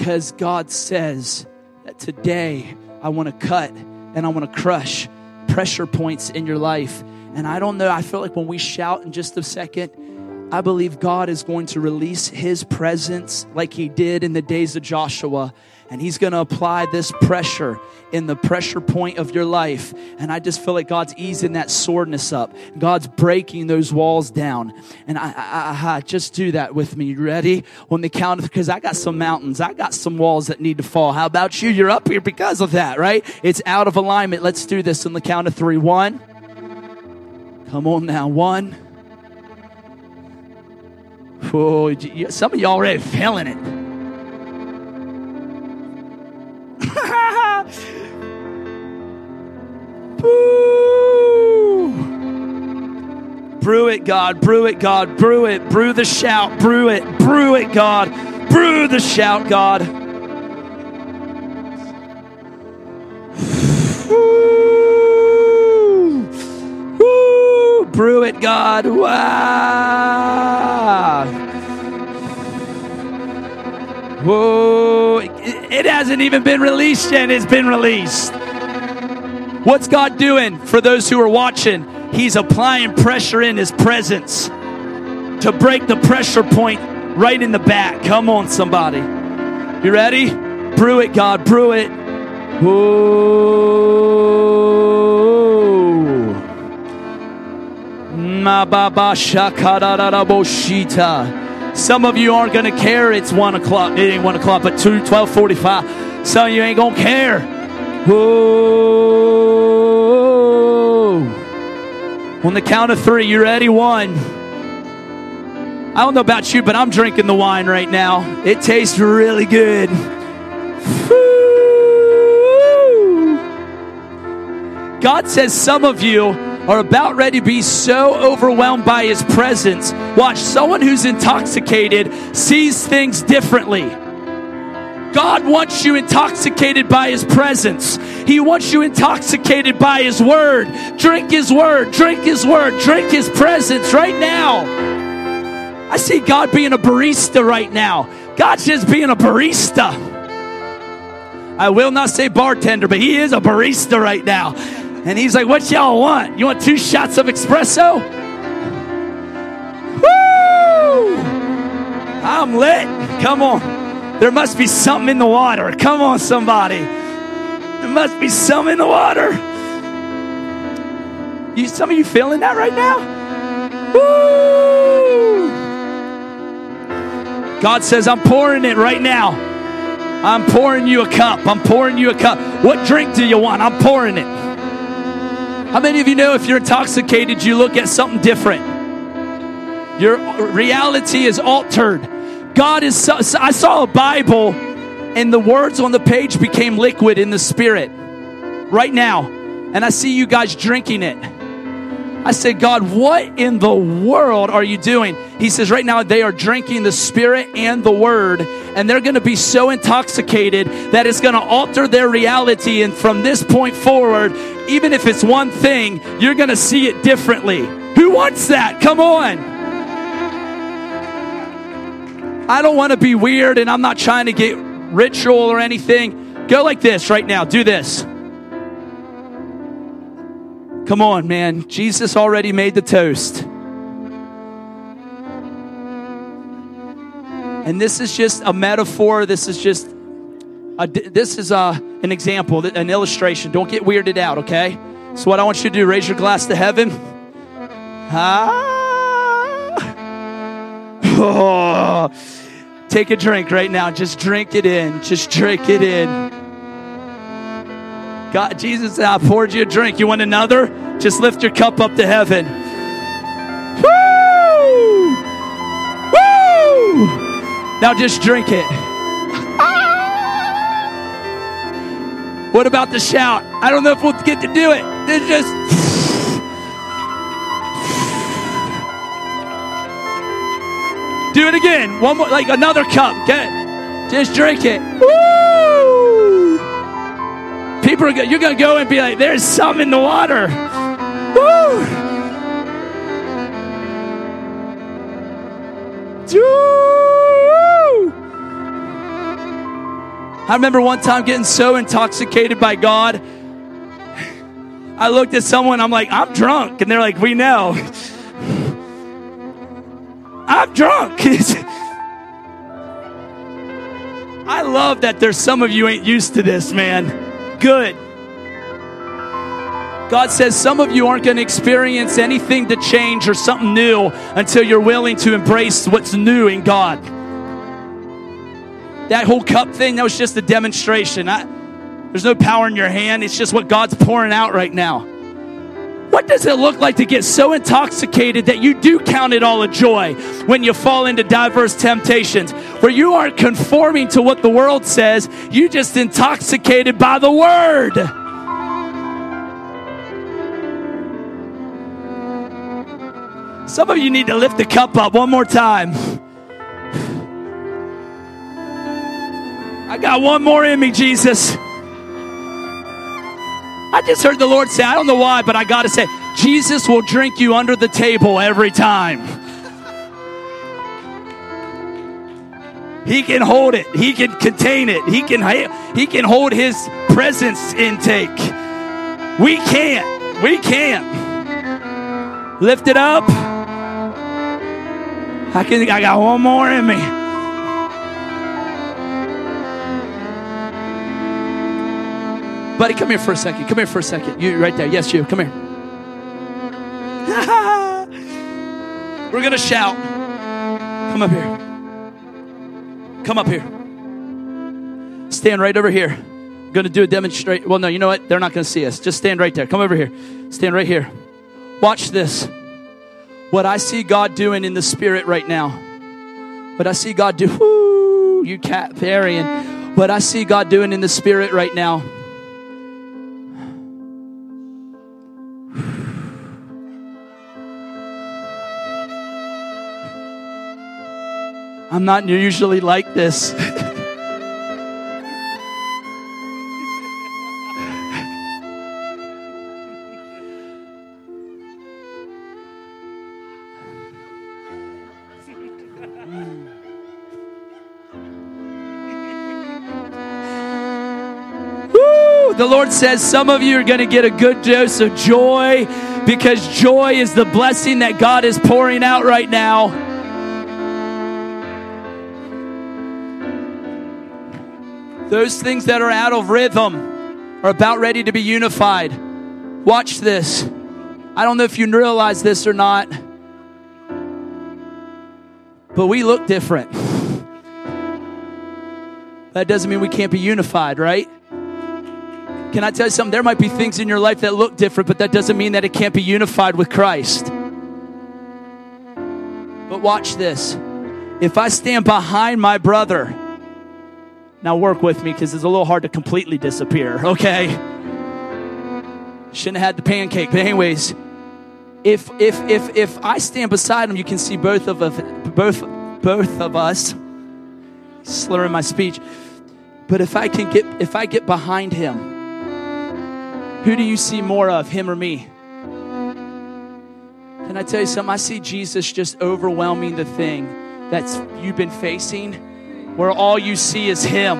Because God says that today I want to cut and I want to crush pressure points in your life. And I don't know, I feel like when we shout in just a second, I believe God is going to release his presence like he did in the days of Joshua. And he's going to apply this pressure in the pressure point of your life. And I just feel like God's easing that soreness up. God's breaking those walls down. And I, I, I just do that with me. You ready? On the count of, because I got some mountains, I got some walls that need to fall. How about you? You're up here because of that, right? It's out of alignment. Let's do this on the count of three. One. Come on now. One. Oh, some of y'all already feeling it. Brew it, God. Brew it, God. Brew it. Brew the shout. Brew it. Brew it, God. Brew the shout, God. Brew it, God. Wow. Whoa. It hasn't even been released yet. It's been released. What's God doing for those who are watching? He's applying pressure in His presence to break the pressure point right in the back. Come on, somebody. You ready? Brew it, God. Brew it. Ooh. Some of you aren't going to care it's 1 o'clock. It ain't 1 o'clock, but 2, 12, 45. Some of you ain't going to care. Ooh. On the count of three, you ready? One. I don't know about you, but I'm drinking the wine right now. It tastes really good. God says some of you are about ready to be so overwhelmed by His presence. Watch, someone who's intoxicated sees things differently. God wants you intoxicated by His presence. He wants you intoxicated by His Word. Drink His Word, drink His Word, drink His presence right now. I see God being a barista right now. God's just being a barista. I will not say bartender, but He is a barista right now. And He's like, What y'all want? You want two shots of espresso? Woo! I'm lit. Come on. There must be something in the water. Come on, somebody. There must be something in the water. You, some of you feeling that right now? Woo! God says, I'm pouring it right now. I'm pouring you a cup. I'm pouring you a cup. What drink do you want? I'm pouring it. How many of you know if you're intoxicated, you look at something different? Your reality is altered. God is, so, I saw a Bible and the words on the page became liquid in the spirit right now. And I see you guys drinking it. I said, God, what in the world are you doing? He says, right now they are drinking the Spirit and the Word, and they're going to be so intoxicated that it's going to alter their reality. And from this point forward, even if it's one thing, you're going to see it differently. Who wants that? Come on. I don't want to be weird, and I'm not trying to get ritual or anything. Go like this right now. Do this. Come on, man. Jesus already made the toast. And this is just a metaphor. This is just a, this is a, an example, an illustration. Don't get weirded out, okay? So what I want you to do, raise your glass to heaven. Ah. Oh. Take a drink right now. Just drink it in. Just drink it in. God, Jesus I poured you a drink. You want another? Just lift your cup up to heaven. Woo! Woo! Now just drink it. What about the shout? I don't know if we'll get to do it. It's just. Do it again. One more, like another cup. Get it. Just drink it. Woo! People are, you're going to go and be like, there's some in the water. Woo! I remember one time getting so intoxicated by God. I looked at someone, I'm like, I'm drunk. And they're like, we know. I'm drunk. I love that there's some of you ain't used to this, man. Good. God says some of you aren't going to experience anything to change or something new until you're willing to embrace what's new in God. That whole cup thing, that was just a demonstration. I, there's no power in your hand, it's just what God's pouring out right now. What does it look like to get so intoxicated that you do count it all a joy when you fall into diverse temptations, where you aren't conforming to what the world says, you just intoxicated by the word? Some of you need to lift the cup up one more time. I got one more in me, Jesus. I just heard the Lord say, I don't know why, but I got to say, Jesus will drink you under the table every time. He can hold it. He can contain it. He can he can hold his presence intake. We can't. We can't. Lift it up. I can I got one more in me. Buddy, come here for a second. Come here for a second. You right there. Yes, you. Come here. We're going to shout. Come up here. Come up here. Stand right over here. I'm to do a demonstrate. Well, no, you know what? They're not to see us. Just stand right there. Come over here. Stand right here. Watch this. What I see God doing in the spirit right now. What I see God do. Whoo, you cat Parian. What I see God doing in the spirit right now. I'm not usually like this. The Lord says some of you are going to get a good dose of joy because joy is the blessing that God is pouring out right now. Those things that are out of rhythm are about ready to be unified. Watch this. I don't know if you realize this or not, but we look different. That doesn't mean we can't be unified, right? Can I tell you something? There might be things in your life that look different, but that doesn't mean that it can't be unified with Christ. But watch this. If I stand behind my brother, now work with me because it's a little hard to completely disappear, okay? Shouldn't have had the pancake. But anyways, if if if if I stand beside him, you can see both of us, both both of us slurring my speech. But if I can get if I get behind him, who do you see more of, him or me? Can I tell you something? I see Jesus just overwhelming the thing that's you've been facing where all you see is Him.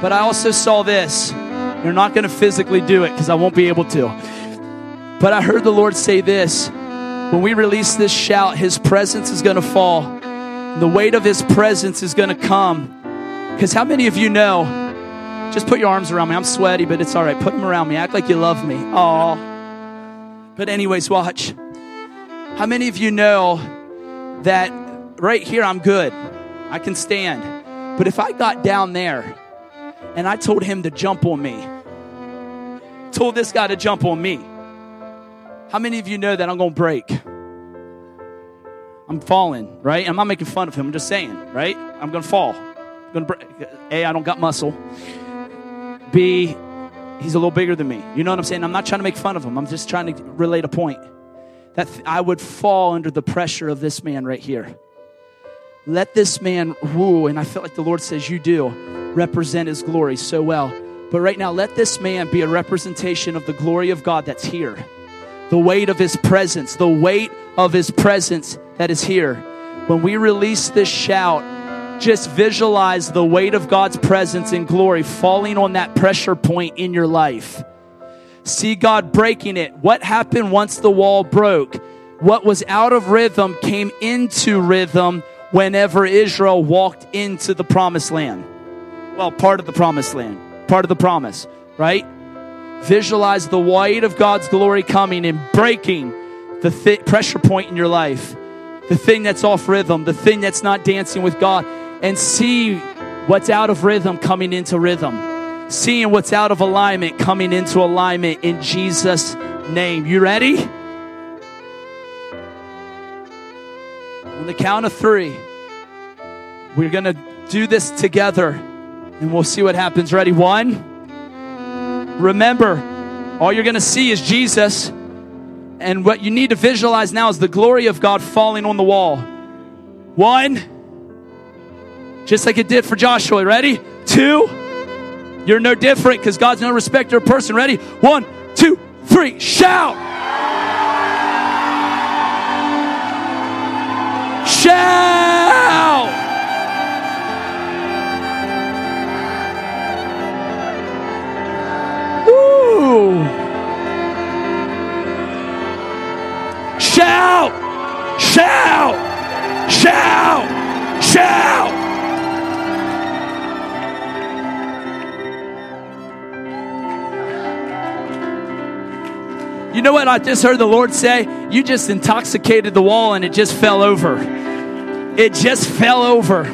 But I also saw this. You're not going to physically do it because I won't be able to. But I heard the Lord say this when we release this shout, His presence is going to fall. The weight of His presence is going to come. Because how many of you know? Just put your arms around me. I'm sweaty, but it's all right. Put them around me. Act like you love me. Aw. But, anyways, watch. How many of you know that right here I'm good. I can stand. But if I got down there and I told him to jump on me, told this guy to jump on me, how many of you know that I'm to break? I'm falling, right? I'm not making fun of him. I'm just saying, right? I'm to fall. I'm to break. A, I don't got muscle. B, he's a little bigger than me. You know what I'm saying? I'm not trying to make fun of him. I'm just trying to relate a point. That I would fall under the pressure of this man right here. Let this man rule, and I feel like the Lord says you do represent his glory so well. But right now, let this man be a representation of the glory of God that's here. The weight of his presence, the weight of his presence that is here. When we release this shout, just visualize the weight of God's presence and glory falling on that pressure point in your life. See God breaking it. What happened once the wall broke? What was out of rhythm came into rhythm whenever Israel walked into the promised land. Well, part of the promised land, part of the promise, right? Visualize the weight of God's glory coming and breaking the th- pressure point in your life, the thing that's off rhythm, the thing that's not dancing with God, and see what's out of rhythm coming into rhythm, seeing what's out of alignment coming into alignment in Jesus' name. You ready? On the count of three, we're going to do this together and we'll see what happens. Ready? One. Remember, all you're going to see is Jesus. And what you need to visualize now is the glory of God falling on the wall. One. Just like it did for Joshua. Ready? Two. You're no different because God's no respecter of person. Ready? One, two, three. Shout! Shout! Woo! Shout! Shout! Shout! Shout! You know what I just heard the Lord say? You just intoxicated the wall and it just fell over. It just fell over.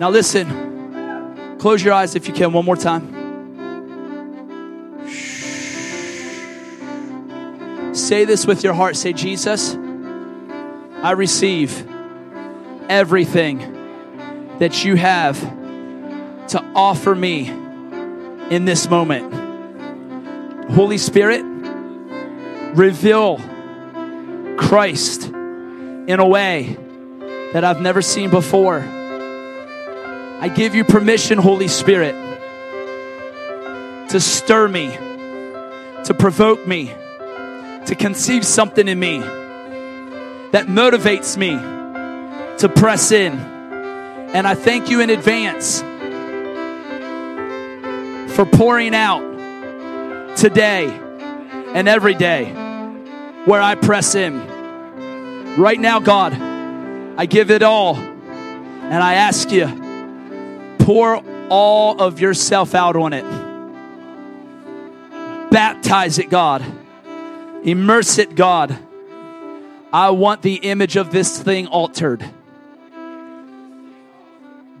Now, listen, close your eyes if you can one more time. Say this with your heart. Say, Jesus, I receive everything that you have to offer me in this moment. Holy Spirit, reveal Christ in a way that I've never seen before. I give you permission, Holy Spirit, to stir me, to provoke me, to conceive something in me that motivates me to press in. And I thank you in advance for pouring out today and every day where I press in. Right now, God, I give it all and I ask you, pour all of yourself out on it. Baptize it, God. Immerse it, God. I want the image of this thing altered.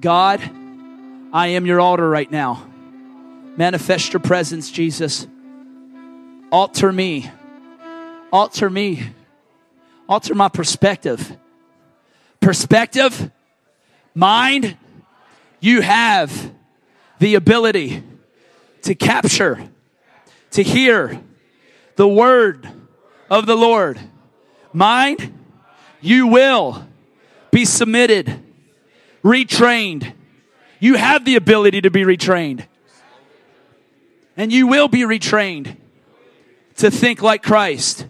God, I am your altar right now. Manifest your presence, Jesus. Alter me. Alter me. Alter my perspective. Perspective, mind, you have the ability to capture, to hear the word of the Lord. Mind, you will be submitted, retrained. You have the ability to be retrained. And you will be retrained to think like Christ.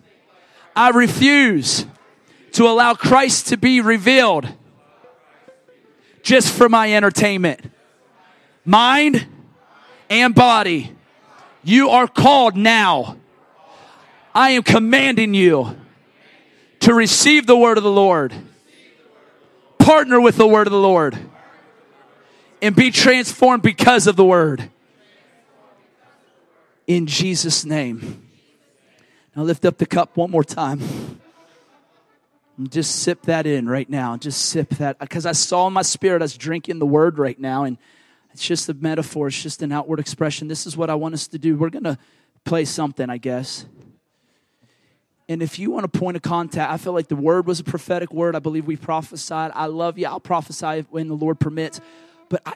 I refuse to allow Christ to be revealed just for my entertainment. Mind and body, you are called now. I am commanding you to receive the word of the Lord, partner with the word of the Lord, and be transformed because of the word. In Jesus' name. Now lift up the cup one more time. And Just sip that in right now. Just sip that. Because I saw in my spirit, was drinking the word right now, and it's just a metaphor, it's just an outward expression. This is what I want us to do. We're going to play something, I guess. And if you want a point of contact, I feel like the word was a prophetic word. I believe we prophesied. I love you. I'll prophesy when the Lord permits. But I,